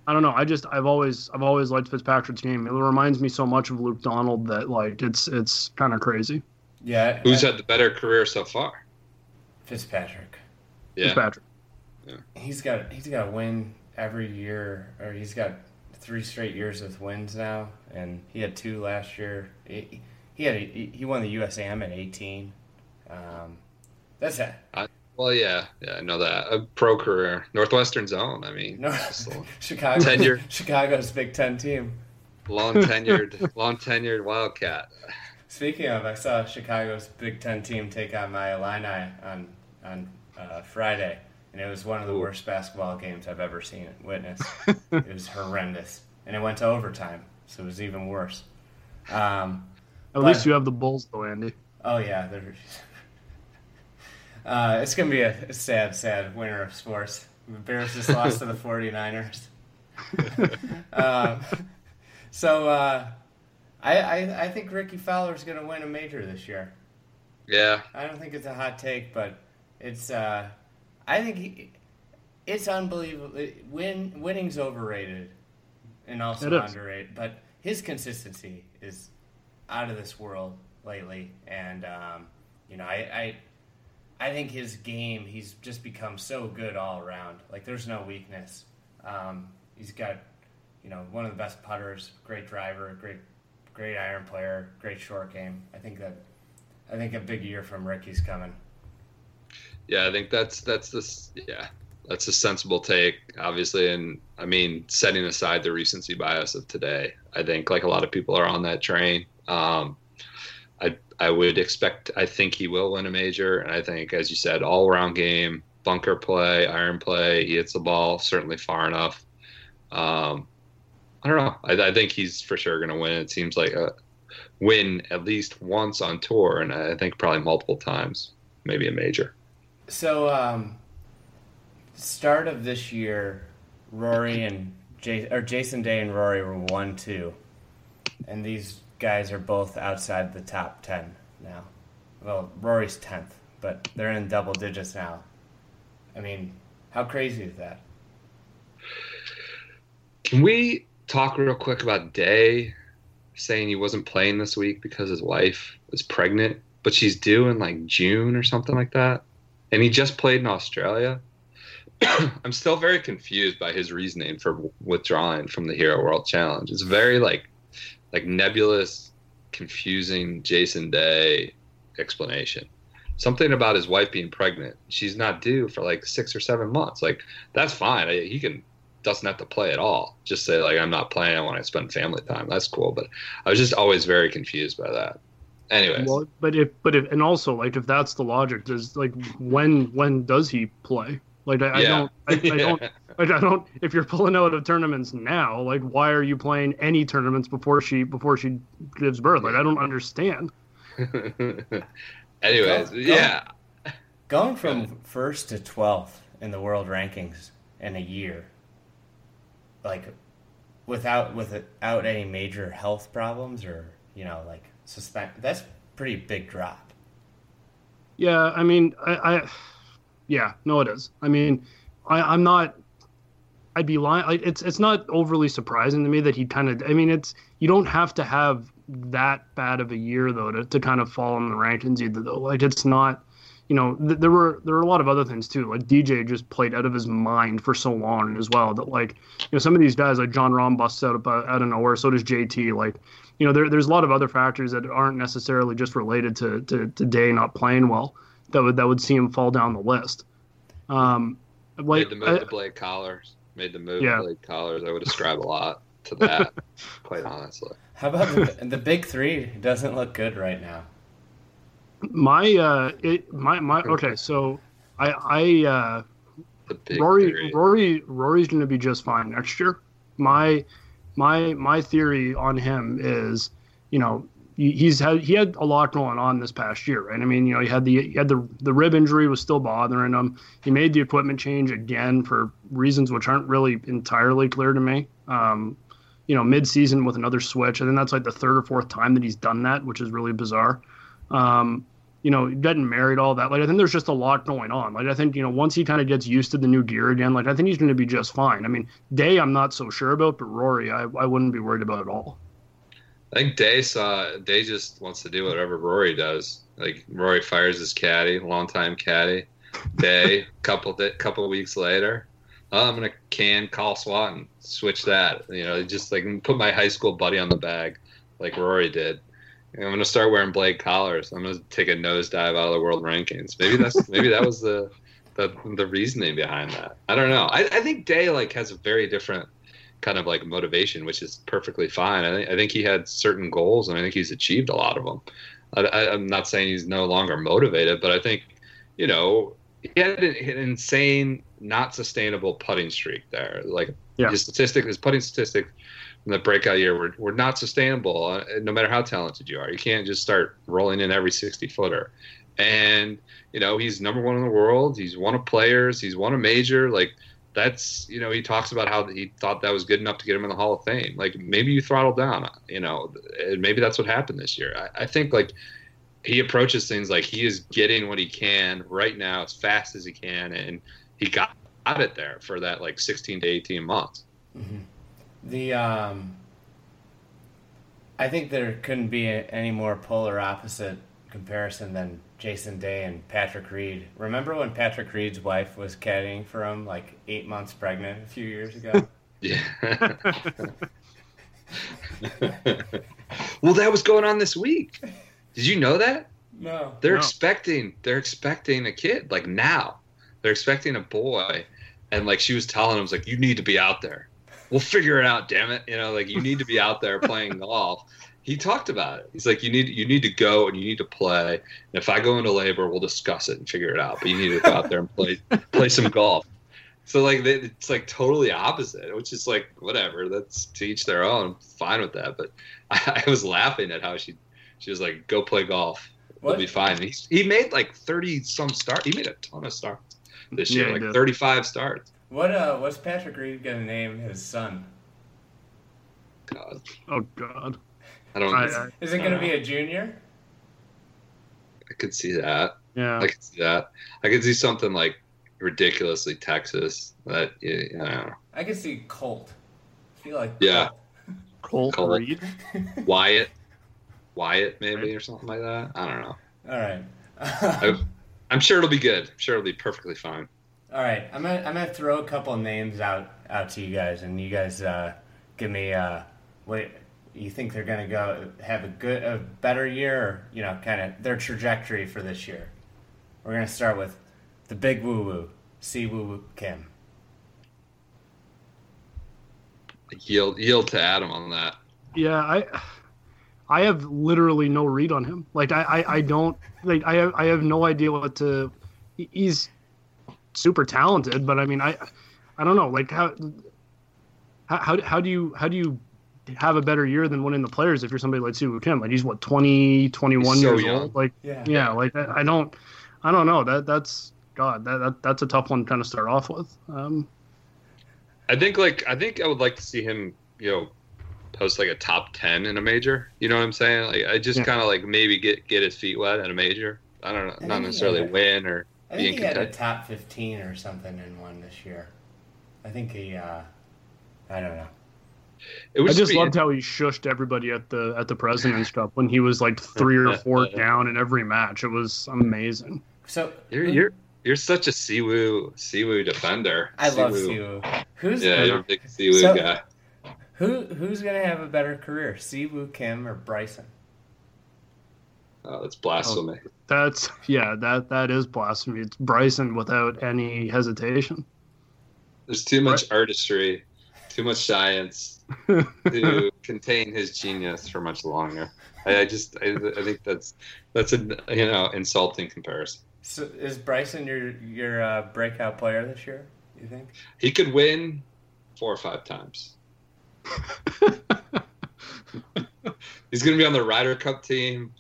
I don't know. I just I've always I've always liked Fitzpatrick's game. It reminds me so much of Luke Donald that like it's it's kind of crazy. Yeah. Who's I, had the better career so far? Fitzpatrick. Yeah. Fitzpatrick. Yeah. He's got he's got a win every year, or he's got three straight years with wins now, and he had two last year. He, he had a, he won the USAM at eighteen. Um, that's it. I, well, yeah, yeah, I know that. A pro career, Northwestern Zone. I mean, no, Chicago, tenure, Chicago's Big Ten team. Long tenured, long tenured Wildcat. Speaking of, I saw Chicago's Big Ten team take on my Illini on on uh, Friday, and it was one of the worst basketball games I've ever seen witnessed. it was horrendous, and it went to overtime, so it was even worse. Um, At but, least you have the Bulls, though, Andy. Oh yeah, uh, it's going to be a sad, sad winter of sports. The Bears just lost to the 49ers. um, so uh, I, I, I think Rickie Fowler is going to win a major this year. Yeah. I don't think it's a hot take, but it's. I think he, it's unbelievable. Win winning's overrated, and also underrated. But his consistency is out of this world lately, and um, you know I, I I think his game, he's just become so good all around. Like there's no weakness. Um, he's got, you know, one of the best putters, great driver, great, great iron player, great short game. I think that, I think a big year from Rickie's coming. Yeah, I think that's that's this. Yeah, that's a sensible take, obviously. And I mean, setting aside the recency bias of today, I think like a lot of people are on that train. Um, I I would expect. I think he will win a major, and I think, as you said, all around game, bunker play, iron play. He hits the ball certainly far enough. Um, I don't know. I, I think he's for sure going to win. It seems like a win at least once on tour, and I think probably multiple times, maybe a major. So, um, start of this year, Rory and or Jason Day and Rory were one two, and these guys are both outside the top 10 now. Well, Rory's 10th, but they're in double digits now. I mean, how crazy is that? Can we talk real quick about Day saying he wasn't playing this week because his wife was pregnant, but she's due in like June or something like that? And he just played in Australia. I'm still very confused by his reasoning for withdrawing from the Hero World Challenge. It's very like like nebulous, confusing Jason Day explanation. Something about his wife being pregnant. She's not due for like six or seven months. Like that's fine. He can doesn't have to play at all. Just say like I'm not playing. I want to spend family time. That's cool. But I was just always very confused by that. Anyways, Well, but if but if and also like if that's the logic, does like when when does he play? Like I, I don't I, I don't like, I don't if you're pulling out of tournaments now, like why are you playing any tournaments before she before she gives birth? Like I don't understand. Anyways, Go- go. yeah. Going from first to twelfth in the world rankings in a year, like without without any major health problems or you know like suspend, that's pretty big drop. Yeah, I mean, I, I yeah, no, it is. I mean, I, I'm not. I'd be lying. Like, it's it's not overly surprising to me that he kind of. I mean, it's you don't have to have that bad of a year though to, to kind of fall in the rankings either though. Like it's not. You know, th- there were there were a lot of other things too. Like DJ just played out of his mind for so long as well that like you know some of these guys like Jon Rahm busts out of, out of nowhere. So does JT. Like you know, there, there's a lot of other factors that aren't necessarily just related to, to, to Day not playing well that would that would see him fall down the list. Um, like made the move I- to Blade Collars. Made the move Yeah. to Blade Collars. I would ascribe a lot to that, quite honestly. How about the, the big three? Doesn't look good right now. My uh, it my my okay, so I I uh, Rory three. Rory Rory's going to be just fine next year. My my my theory on him is, you know, he's had he had a lot going on this past year, right? I mean, you know, he had the he had the the rib injury was still bothering him. He made the equipment change again for reasons which aren't really entirely clear to me. Um, you know, mid-season with another switch, and then that's like the third or fourth time that he's done that, which is really bizarre. Um, you know, getting married, all that. Like, I think there's just a lot going on. Like, I think, you know, once he kind of gets used to the new gear again, like, I think he's going to be just fine. I mean, Day, I'm not so sure about, but Rory, I, I wouldn't be worried about at all. I think Day saw Day just wants to do whatever Rory does. Like Rory fires his caddy, longtime caddy. Day, couple di- couple weeks later, oh, I'm gonna can call SWAT and switch that. You know, just like put my high school buddy on the bag, like Rory did. I'm gonna start wearing blade collars. I'm gonna take a nosedive out of the world rankings. Maybe that's maybe that was the the the reasoning behind that. I don't know. I, I think Day like has a very different kind of like motivation, which is perfectly fine. I think, I think he had certain goals, and I think he's achieved a lot of them. I, I, I'm not saying he's no longer motivated, but I think, you know, he had an, an insane, not sustainable putting streak there. Like Yeah. his statistic, his putting statistic in the breakout year were, were not sustainable. Uh, no matter how talented you are, you can't just start rolling in every 60 footer. And you know, he's number one in the world. He's one of players. He's won a major. Like that's you know he talks about how he thought that was good enough to get him in the Hall of Fame. Like maybe you throttle down, you know, and maybe that's what happened this year. I, I think like he approaches things like he is getting what he can right now as fast as he can, and he got got it there for that like 16 to 18 months. The um, I think there couldn't be a, any more polar opposite comparison than Jason Day and Patrick Reed. Remember when Patrick Reed's wife was caddying for him, like eight months pregnant, a few years ago? Yeah. well, that was going on this week. Did you know that? no. They're No. expecting they're expecting a kid like now. They're expecting a boy, and like she was telling him, was like, "You need to be out there. We'll figure it out. Damn it, you know, like you need to be out there playing golf." He talked about it. He's like, "You need you need to go and you need to play. And if I go into labor, we'll discuss it and figure it out. But you need to go out there and play play some golf." So like they- it's like totally opposite, which is like whatever. That's to each their own. I'm fine with that. But I, I was laughing at how she she was like, "Go play golf." What? He'll be fine. He, he made like 30 some starts. He made a ton of starts this year, like did. 35 starts. What uh, what's Patrick Reed gonna name his son? God, Oh God. I don't. I- I, I- Is it gonna be a junior? I could see that. Yeah. I could see that. I could see something like ridiculously Texas. That yeah, I don't know. I could see Colt. I feel like Yeah. Colt. Colt Colt. Reed. Wyatt, Wyatt maybe or something like that. I don't know. All right. I, I'm sure it'll be good. I'm sure it'll be perfectly fine. All right, I'm gonna I'm gonna throw a couple names out out to you guys, and you guys uh, give me uh, what you think they're gonna go have a good a better year, or you know, kind of their trajectory for this year. We're gonna start with the big woo woo, Si Woo Woo Kim. yield yield to Adam on that. Yeah, I I have literally no read on him. Like I, I, I don't like I have I have no idea what to. He's super talented, but I mean I I don't know like how how how do you how do you have a better year than winning the players if you're somebody like Siwoo Kim? Like he's what 20, 21 so years young. old. Like Yeah. yeah, like I, I don't I don't know that that's God that, that that's a tough one to kind of start off with. Um, I think like I think I would like to see him, you know, post like a top ten in a major. You know what I'm saying? Like I just Yeah. kind of like maybe get get his feet wet at a major. I don't know, think not necessarily had win or I think he had a top 15 or something in one this year. I think he, uh, I don't know. It would I just be loved how he shushed everybody at the at the President's Cup when he was like three or four down in every match. It was amazing. So You're you're you're such a Siwoo Siwoo defender. I love Siwoo. Siwoo. Who's Yeah, you're a big Siwoo So- guy. who who's gonna have a better career, Siwoo Kim or Bryson? Oh, that's blasphemy. That's yeah, that that is blasphemy. It's Bryson without any hesitation. There's too much artistry, too much science to contain his genius for much longer. I, I just I, I think that's that's a you know insulting comparison. So is Bryson your your uh, breakout player this year? You think? He could win four or five times. He's going to be on the Ryder Cup team.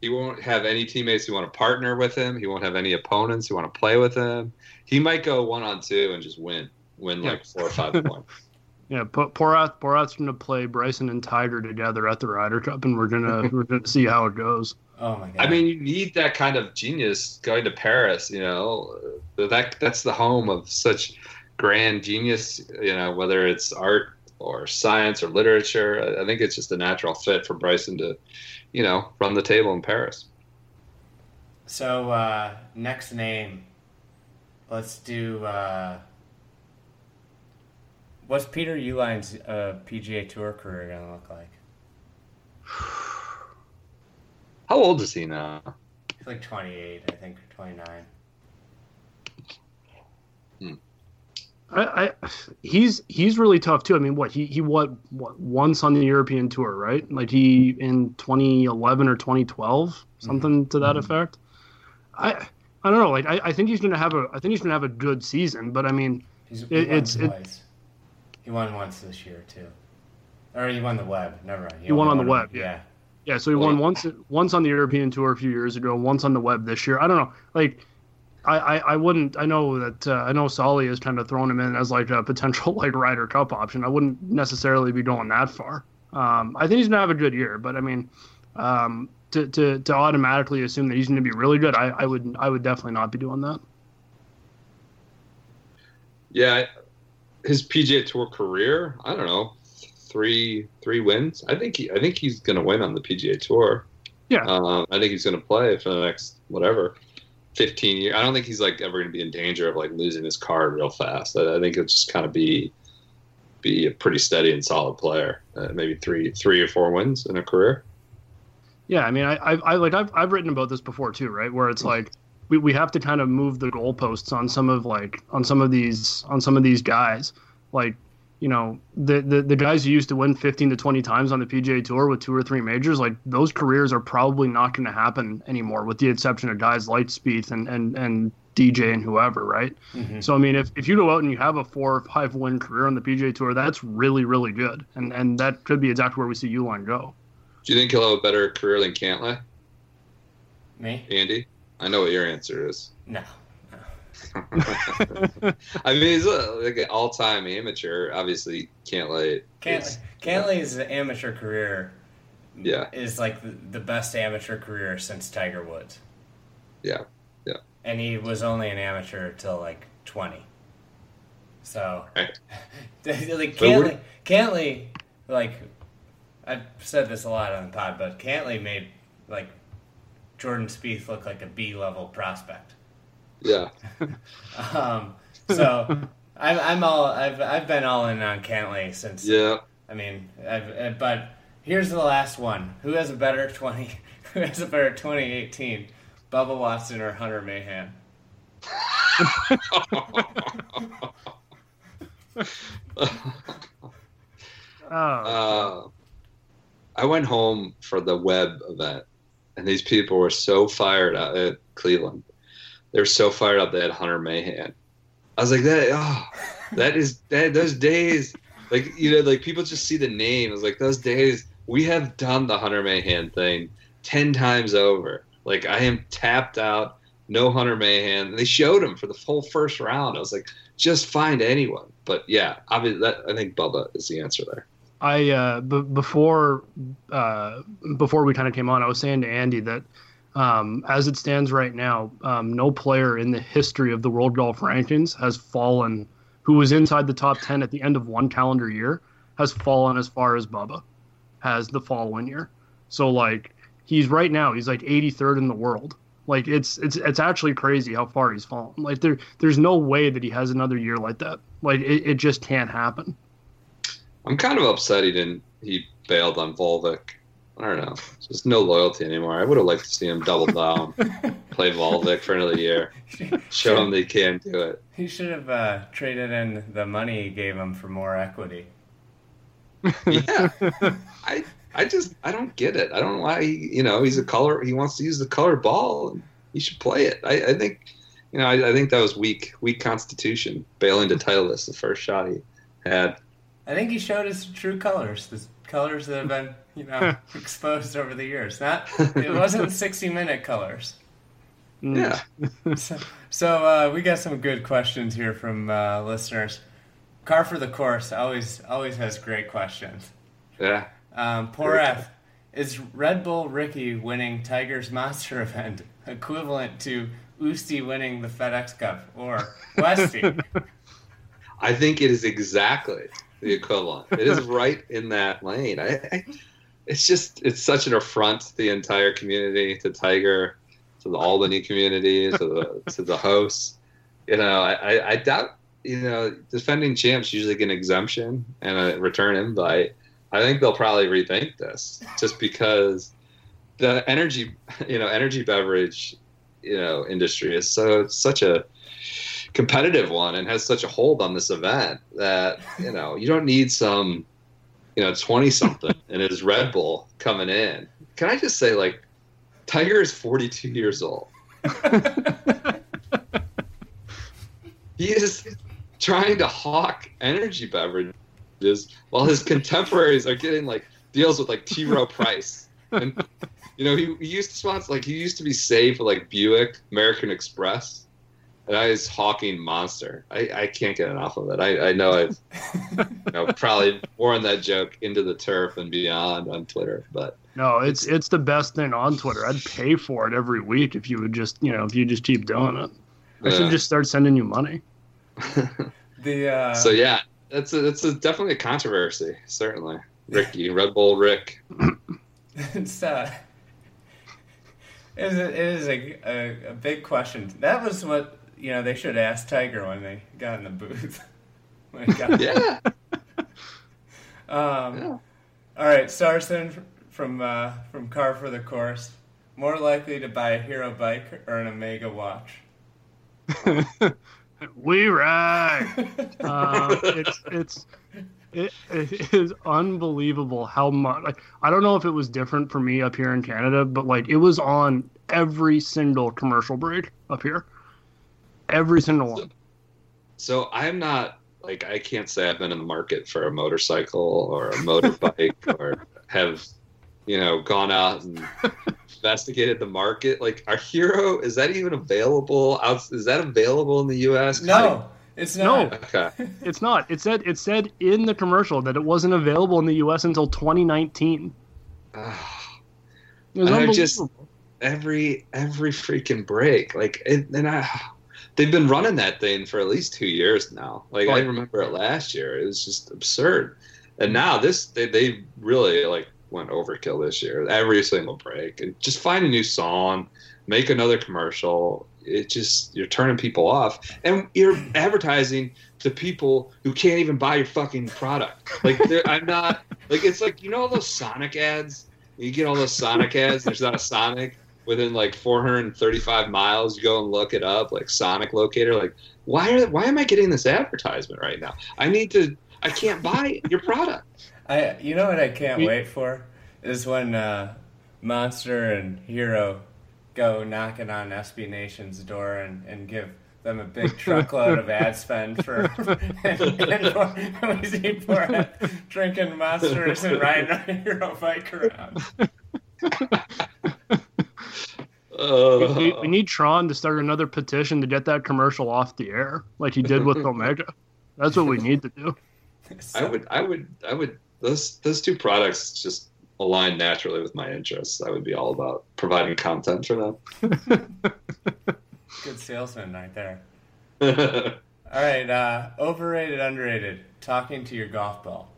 He won't have any teammates who want to partner with him. He won't have any opponents who want to play with him. He might go one on two and just win, win like four or five points. Yeah, P- Porath Porath's gonna play Bryson and Tiger together at the Ryder Cup, and we're gonna we're gonna see how it goes. Oh my god! I mean, you need that kind of genius going to Paris. You know, that that's the home of such grand genius. You know, whether it's art or science or literature. I- I think it's just a natural fit for Bryson to, you know, run the table in Paris. so uh, next name. Let's do. Uh, what's Peter Uihlein's uh, PGA Tour career gonna look like? How old is he now? He's like 28, I think, or 29. I, I he's he's really tough too. I mean, what he he what, what once on the European tour, right? Like he in 2011 or 2012, mm-hmm. something to that mm-hmm. effect. I I don't know. Like I, I think he's gonna have a I think he's gonna have a good season, but I mean, He's, he It- won it's- it- He won once this year too, or he won the web. Never mind. He won only on the web, yeah. yeah. Yeah, so he won once once on the European tour a few years ago, once on the web this year. I don't know. Like I, I, I wouldn't I know that uh, I know Solly is kind of throwing him in as like a potential like Ryder Cup option. I wouldn't necessarily be going that far. Um, I think he's gonna have a good year, but I mean um, to, to, to automatically assume that he's gonna be really good, I, I would I would definitely not be doing that. Yeah, his PGA Tour career. I don't know, three three wins. I think he, I think he's going to win on the PGA Tour. Yeah. um, I think he's going to play for the next whatever. 15 years. I don't think he's like ever going to be in danger of like losing his card real fast. I, I think it'll just kind of be be a pretty steady and solid player. Uh, maybe three three or four wins in a career. Yeah, I mean, I, I, I like I've, I've written about this before too, right? Where it's like we, we have to kind of move the goalposts on some of like on some of these on some of these guys, like you know the, the the guys who used to win 15 to 20 times on the PGA Tour with two or three majors, like those careers are probably not going to happen anymore, with the exception of guys like Spieth and and and DJ and whoever, right? Mhm. So I mean, if, if you go out and you have a four or five win career on the PGA Tour, that's really really good, and and that could be exactly where we see Uihlein go. Do you think he'll have a better career than Cantlay, Me? Andy? I know what your answer is. No. I mean, he's like an all-time amateur. Obviously. Cantlay, is- Cantlay's amateur career Yeah. is like the, the best amateur career since Tiger Woods. Yeah, yeah. And he was only an amateur till like 20. So, Right. like Cantlay, Cantlay, like, I've said this a lot on the pod, but Cantlay made like Jordan Spieth look like a B level prospect. Yeah. Um, so I'm, I'm all I've I've been all in on Cantlay since Yeah. I mean, I've, uh, but here's the last one. Who has a better 20? Who has a better 2018? Bubba Watson or Hunter Mahan? Oh, Uh, I went home for the web event, and these people were so fired at Cleveland. They were so fired up. They had Hunter Mahan. I was like, that. Oh, that is that. Those days, like you know, like people just see the name. I was like, those days. We have done the Hunter Mahan thing ten times over. Like I am tapped out. No Hunter Mahan. They showed him for the whole first round. I was like, just find anyone. But yeah, obviously, that I think Bubba is the answer there. I uh, b- before uh, before we kind of came on, I was saying to Andy that um, as it stands right now, um, no player in the history of the World Golf Rankings has fallen who was inside the top ten at the end of one calendar year has fallen as far as Bubba has the following year. So like he's right now he's like 83rd in the world. Like it's it's it's actually crazy how far he's fallen. Like there there's no way that he has another year like that. Like it, it just can't happen. I'm kind of upset he didn't. He bailed on Volvik. I don't know. Just no loyalty anymore. I would have liked to see him double down, play Volvik for another year, show him they can do it. He should have uh, traded in the money he gave him for more equity. Yeah, I I just I don't get it. I don't know why he, you know he's a color. He wants to use the colored ball. and He should play it. I, I think you know I, I think that was weak weak constitution bailing to Titleist the first shot he had. I think he showed his true colors, the colors that have been, you know, exposed over the years. Not it wasn't 60 minute colors. Mm. Yeah. So, so uh, we got some good questions here from uh, listeners. Car for the course always always has great questions. Yeah. Um, poor Very F. Is Red Bull Rickie winning Tiger's Monster event equivalent to Usti winning the FedEx Cup or Westy? I think it is exactly the equivalent. It is right in that lane. I, I, it's just it's such an affront to the entire community, to Tiger, to the Albany community, to the to the hosts. You know, I, I, I doubt you know defending champs usually get an exemption and a return invite. I think they'll probably rethink this just because the energy you know energy beverage you know industry is so such a competitive one and has such a hold on this event that you know you don't need some you know 20 something and his red bull coming in can i just say like tiger is 42 years old he is trying to hawk energy beverages while his contemporaries are getting like deals with like T. Rowe Price. And you know, he, he used to sponsor like he used to be saved for like Buick, American Express. And I was hawking Monster. I, I can't get enough of it. I, I know I've you know, probably worn that joke into the turf and beyond on Twitter, but No, it's it's the best thing on Twitter. I'd pay for it every week if you would just you know if you just keep doing it. I Yeah. should just start sending you money. The uh, so yeah, that's a, that's a, definitely a controversy. Certainly, Rickie Red Bull Rick. it's uh, it is a, it is a, a, a big question. That was what you know they should ask Tiger when they got in the booth. When got- Yeah, Um, Yeah. All right, Sarson from uh, from Car for the Course. More likely to buy a Hero bike or an Omega watch? we ride. uh, it's it's it, it is unbelievable how much. Like, I don't know if it was different for me up here in Canada, but like it was on every single commercial break up here. Every single one. So I'm not like I can't say I've been in the market for a motorcycle or a motorbike or have you know gone out and investigated the market. Like our hero is that even available? Out is that available in the U.S.? No, it's not. Okay. It's not. It said it said in the commercial that it wasn't available in the U.S. until 2019. Ah, It was I just- every every freaking break. Like and, and I. They've been running that thing for at least two years now. Like I remember it last year. It was just absurd. And now this they, they really like went overkill this year. Every single break. And just find a new song, make another commercial. It just you're turning people off. And you're advertising to people who can't even buy your fucking product. Like I'm not like it's like you know all those Sonic ads? You get all those Sonic ads, there's not a Sonic within like 435 miles. You go and look it up, like Sonic Locator. Like, why are why am I getting this advertisement right now? I need to I can't buy your product. I you know what I can't wait for is when uh, Monster and Hero go knocking on SB Nation's door and, and give them a big truckload of ad spend for and, and, and we see Borat drinking monsters and riding on a hero bike around. Uh, We, we need Tron to start another petition to get that commercial off the air, like he did with Omega. That's what we need to do. I would, I would, I would. Those those two products just align naturally with my interests. I would be all about providing content for them. Good salesman right there. All right, uh, overrated, underrated. Talking to your golf ball.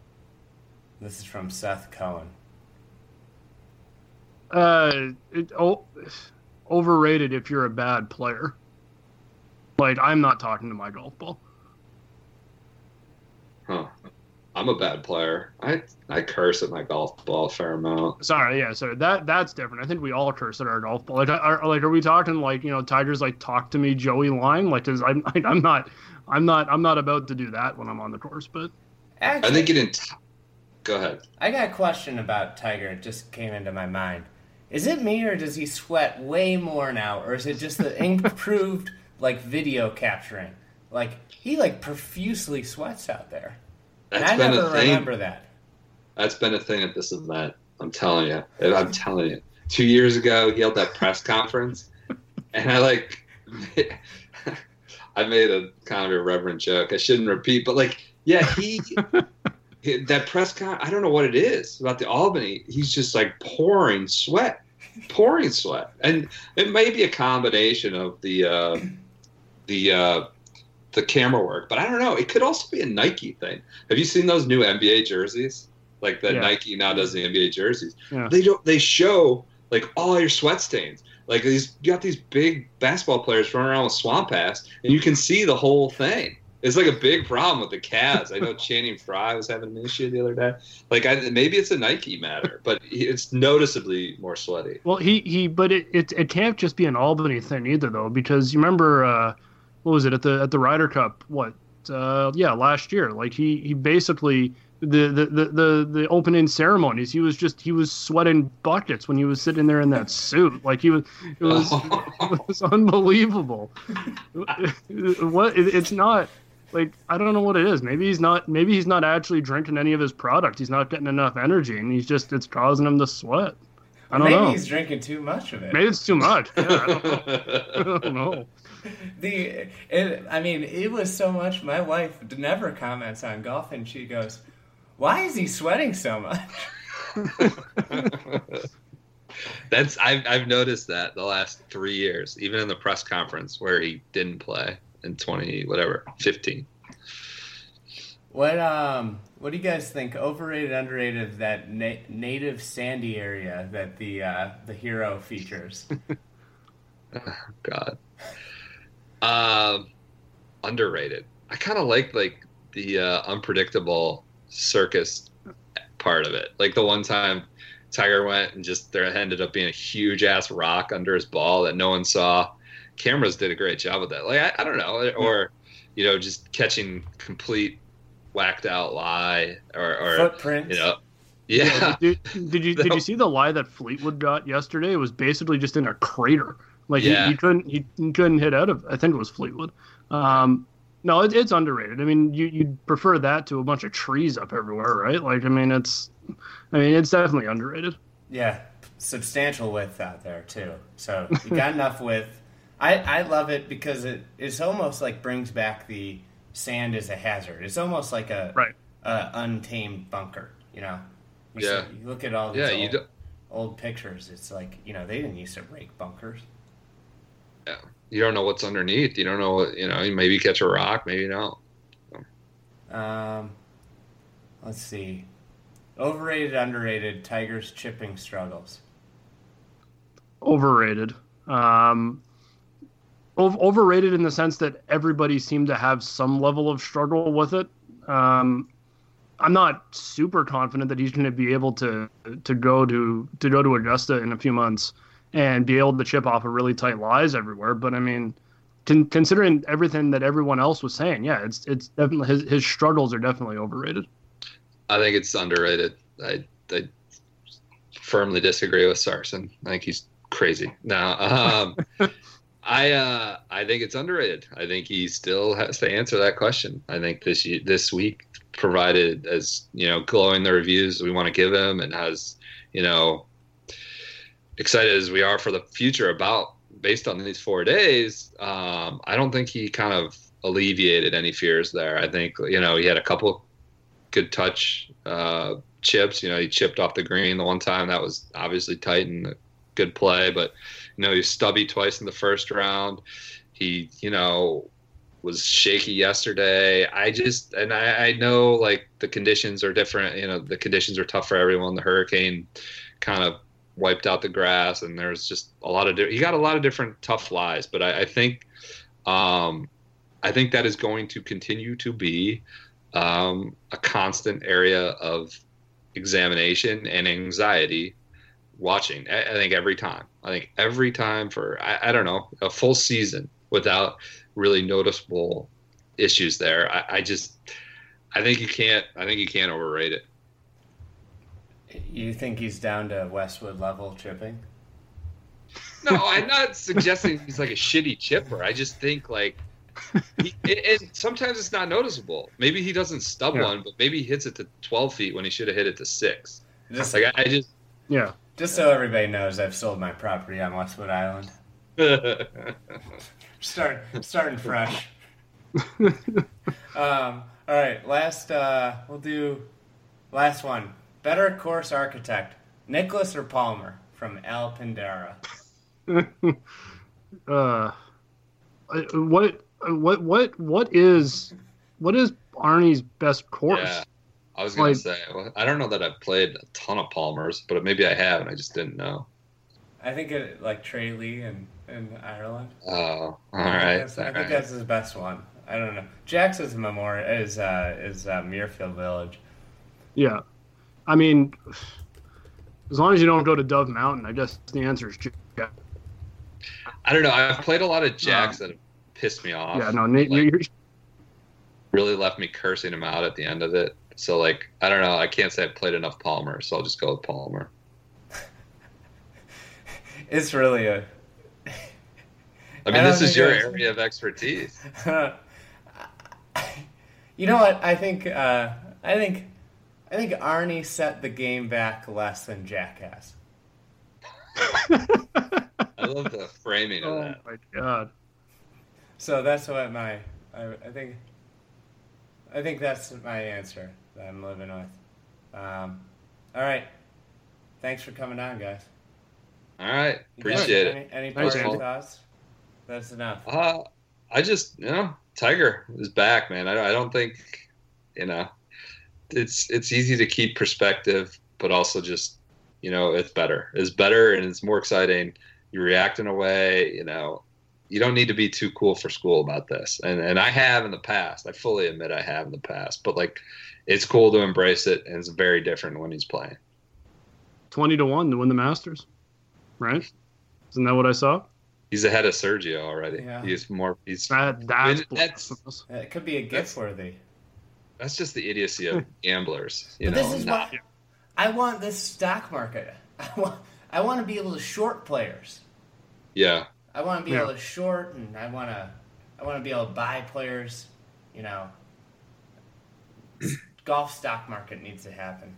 This is from Seth Cohen. Uh, it, oh, overrated if you're a bad player. Like I'm not talking to my golf ball. huh. I'm a bad player. I I curse at my golf ball a fair amount. Sorry, yeah, so That that's different. I think we all curse at our golf ball. Like, are, like, are we talking like you know, Tigers like talk to me, Joey line? Like, does I'm like, I'm not, I'm not, I'm not about to do that when I'm on the course. But Actually, I think it. Ent- Go ahead. I got a question about Tiger. It just came into my mind. Is it me or does he sweat way more now, or is it just the improved like video capturing? Like he like profusely sweats out there. And That's I been never a thing. remember that. That's been a thing at this event. I'm telling you. I'm telling you. Two years ago, he held that press conference, and I like, I made a kind of irreverent joke. I shouldn't repeat, but like, yeah, he, he- that press con. I don't know what it is about the Albany. He's just like pouring sweat, pouring sweat, and it may be a combination of the, uh, the. Uh, the camera work, but I don't know. It could also be a Nike thing. Have you seen those new NBA jerseys? Like the Yeah. Nike now does the NBA jerseys. Yeah. They don't. They show like all your sweat stains. Like these, you got these big basketball players running around with swamp ass, and you can see the whole thing. It's like a big problem with the Cavs. I know Channing Frye was having an issue the other day. Like I, maybe it's a Nike matter, but it's noticeably more sweaty. well, he he, but it it, it can't just be an Albany thing either though, because you remember uh, what was it at the at the Ryder Cup? What? Uh, yeah, last year. Like he he basically the, the the the the opening ceremonies. He was just he was sweating buckets when he was sitting there in that suit. Like he was it was it was unbelievable. what it, it's not like I don't know what it is. Maybe he's not maybe he's not actually drinking any of his product. He's not getting enough energy, and he's just it's causing him to sweat. I don't Maybe know. he's drinking too much of it. Maybe it's too much. Yeah, I don't know. I don't know. The it, I mean, it was so much. My wife never comments on golf, and she goes, "Why is he sweating so much?" That's I've I've noticed that the last three years, even in the press conference where he didn't play in twenty whatever fifteen. What um, what do you guys think? Overrated, underrated? of That na- native sandy area that the uh, the hero features. God, um, underrated. I kind of like like the uh, unpredictable circus part of it. Like the one time Tiger went and just there ended up being a huge ass rock under his ball that no one saw. Cameras did a great job with that. Like I, I don't know, or you know, just catching complete whacked out lie or, or Footprints. you know, yeah. Did, did you did you see the lie that Fleetwood got yesterday? It was basically just in a crater. Like Yeah. he, he couldn't he, he couldn't hit out of. I think it was Fleetwood. Um, no, it, it's underrated. I mean, you you'd prefer that to a bunch of trees up everywhere, right? Like, I mean, it's, I mean, it's definitely underrated. Yeah, substantial width out there too. So you got enough width. I, I love it because it it's almost like brings back the sand as a hazard. It's almost like a Right. a untamed bunker. You know. You Yeah. see- you look at all these Yeah, old, you do, old pictures. It's like you know they didn't used to rake bunkers. Yeah. You don't know what's underneath. You don't know what you know. You maybe catch a rock, maybe no. Um, let's see. Overrated, underrated. Tigers chipping struggles. Overrated. Um, ov- overrated in the sense that everybody seemed to have some level of struggle with it. Um, I'm not super confident that he's going to be able to to go to to go to Augusta in a few months and be able to chip off a really tight lies everywhere. But I mean, con- considering everything that everyone else was saying, yeah, it's it's definitely his his struggles are definitely overrated. I think it's underrated. I, I firmly disagree with Sarson. I think he's crazy. Now, um, I uh, I think it's underrated. I think he still has to answer that question. I think this this week provided as you know glowing the reviews we want to give him and has you know excited as we are for the future about based on these four days. Um, I don't think he kind of alleviated any fears there. I think you know he had a couple good touch uh, chips. You know, he chipped off the green the one time. That was obviously tight and good play. But you know, he's stubby twice in the first round. He, you know, was shaky yesterday. I just and I, I know like the conditions are different. You know, the conditions are tough for everyone. The hurricane kind of wiped out the grass, and there's just a lot of he got a lot of different tough flies. But I, I think, um, I think that is going to continue to be um, a constant area of examination and anxiety watching. I, I, think every time. I think every time for I, I, don't know a full season without really noticeable issues there. I, I just I think you can't I think you can't overrate it. You think he's down to Westwood level chipping? No, I'm not suggesting he's like a shitty chipper. I just think like he, and sometimes it's not noticeable. Maybe he doesn't stub yeah. one, but maybe he hits it to 12 feet when he should have hit it to six. Just like I, I just yeah. Just so everybody knows, I've sold my property on Westwood Island. Start starting fresh. um, all right, last uh, we'll do last one. Better course architect, Nicklaus or Palmer from Al Pindara. uh, what what what what is what is Arnie's best course? Yeah, I was gonna say I don't know that I've played a ton of Palmers, but maybe I have and I just didn't know. I think it like Tralee in, in Ireland. Oh, all right. I, think right. that's his best one. I don't know. Jackson's Memorial is uh, is uh, Muirfield Village. Yeah, I mean, as long as you don't go to Dove Mountain, I guess the answer is yeah. I don't know. I've played a lot of jacks that pissed me off. Yeah, no, Nate, like, you're... really left me cursing him out at the end of it. So like, I don't know. I can't say I've played enough Palmer, so I'll just go with Palmer. it's really a. I mean, I this is your area of expertise. you know what? I think. Uh, I think. I think Arnie set the game back less than Jackass. I love the framing of oh that. Oh my god! So that's what my I, I think. I think that's my answer that I'm living with. Um, all right. Thanks for coming on, guys. All right. Appreciate it. Any, any personal thoughts? That's enough. Uh, I just, you know, Tiger is back, man. I, I don't think, you know, it's it's easy to keep perspective, but also just, you know, it's better. It's better and it's more exciting. You react in a way, you know, you don't need to be too cool for school about this. And and I have in the past. I fully admit I have in the past. But like it's cool to embrace it and it's very different when he's playing. Twenty to one to win the Masters. Right? Isn't that what I saw? He's ahead of Sergio already. Yeah. He's more he's that, that's, that's it could be a gift worthy. That's just the idiocy of gamblers. You but know, this is not, what I want this stock market. I want I want to be able to short players. Yeah. I want to be yeah. able to short, and I want to, I want to be able to buy players. You know, golf stock market needs to happen.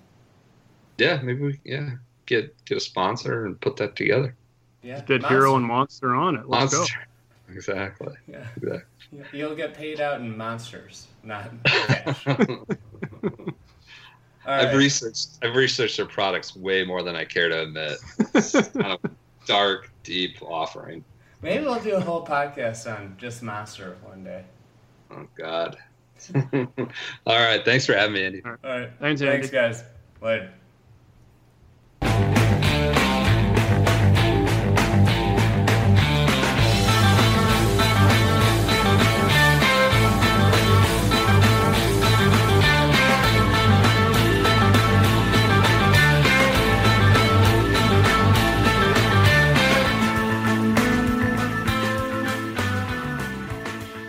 Yeah, maybe we yeah get get a sponsor and put that together. Yeah, get Monster. Hero and Monster on it. Let's Monster. go. Exactly. Yeah. Exactly. You'll get paid out in monsters, not cash. I've researched I've researched their products way more than I care to admit. It's kind of dark, deep offering. Maybe we'll do a whole podcast on just Monster one day. Oh God. All right. Thanks for having me, Andy. All right. Thanks, Andy. Thanks guys. Later.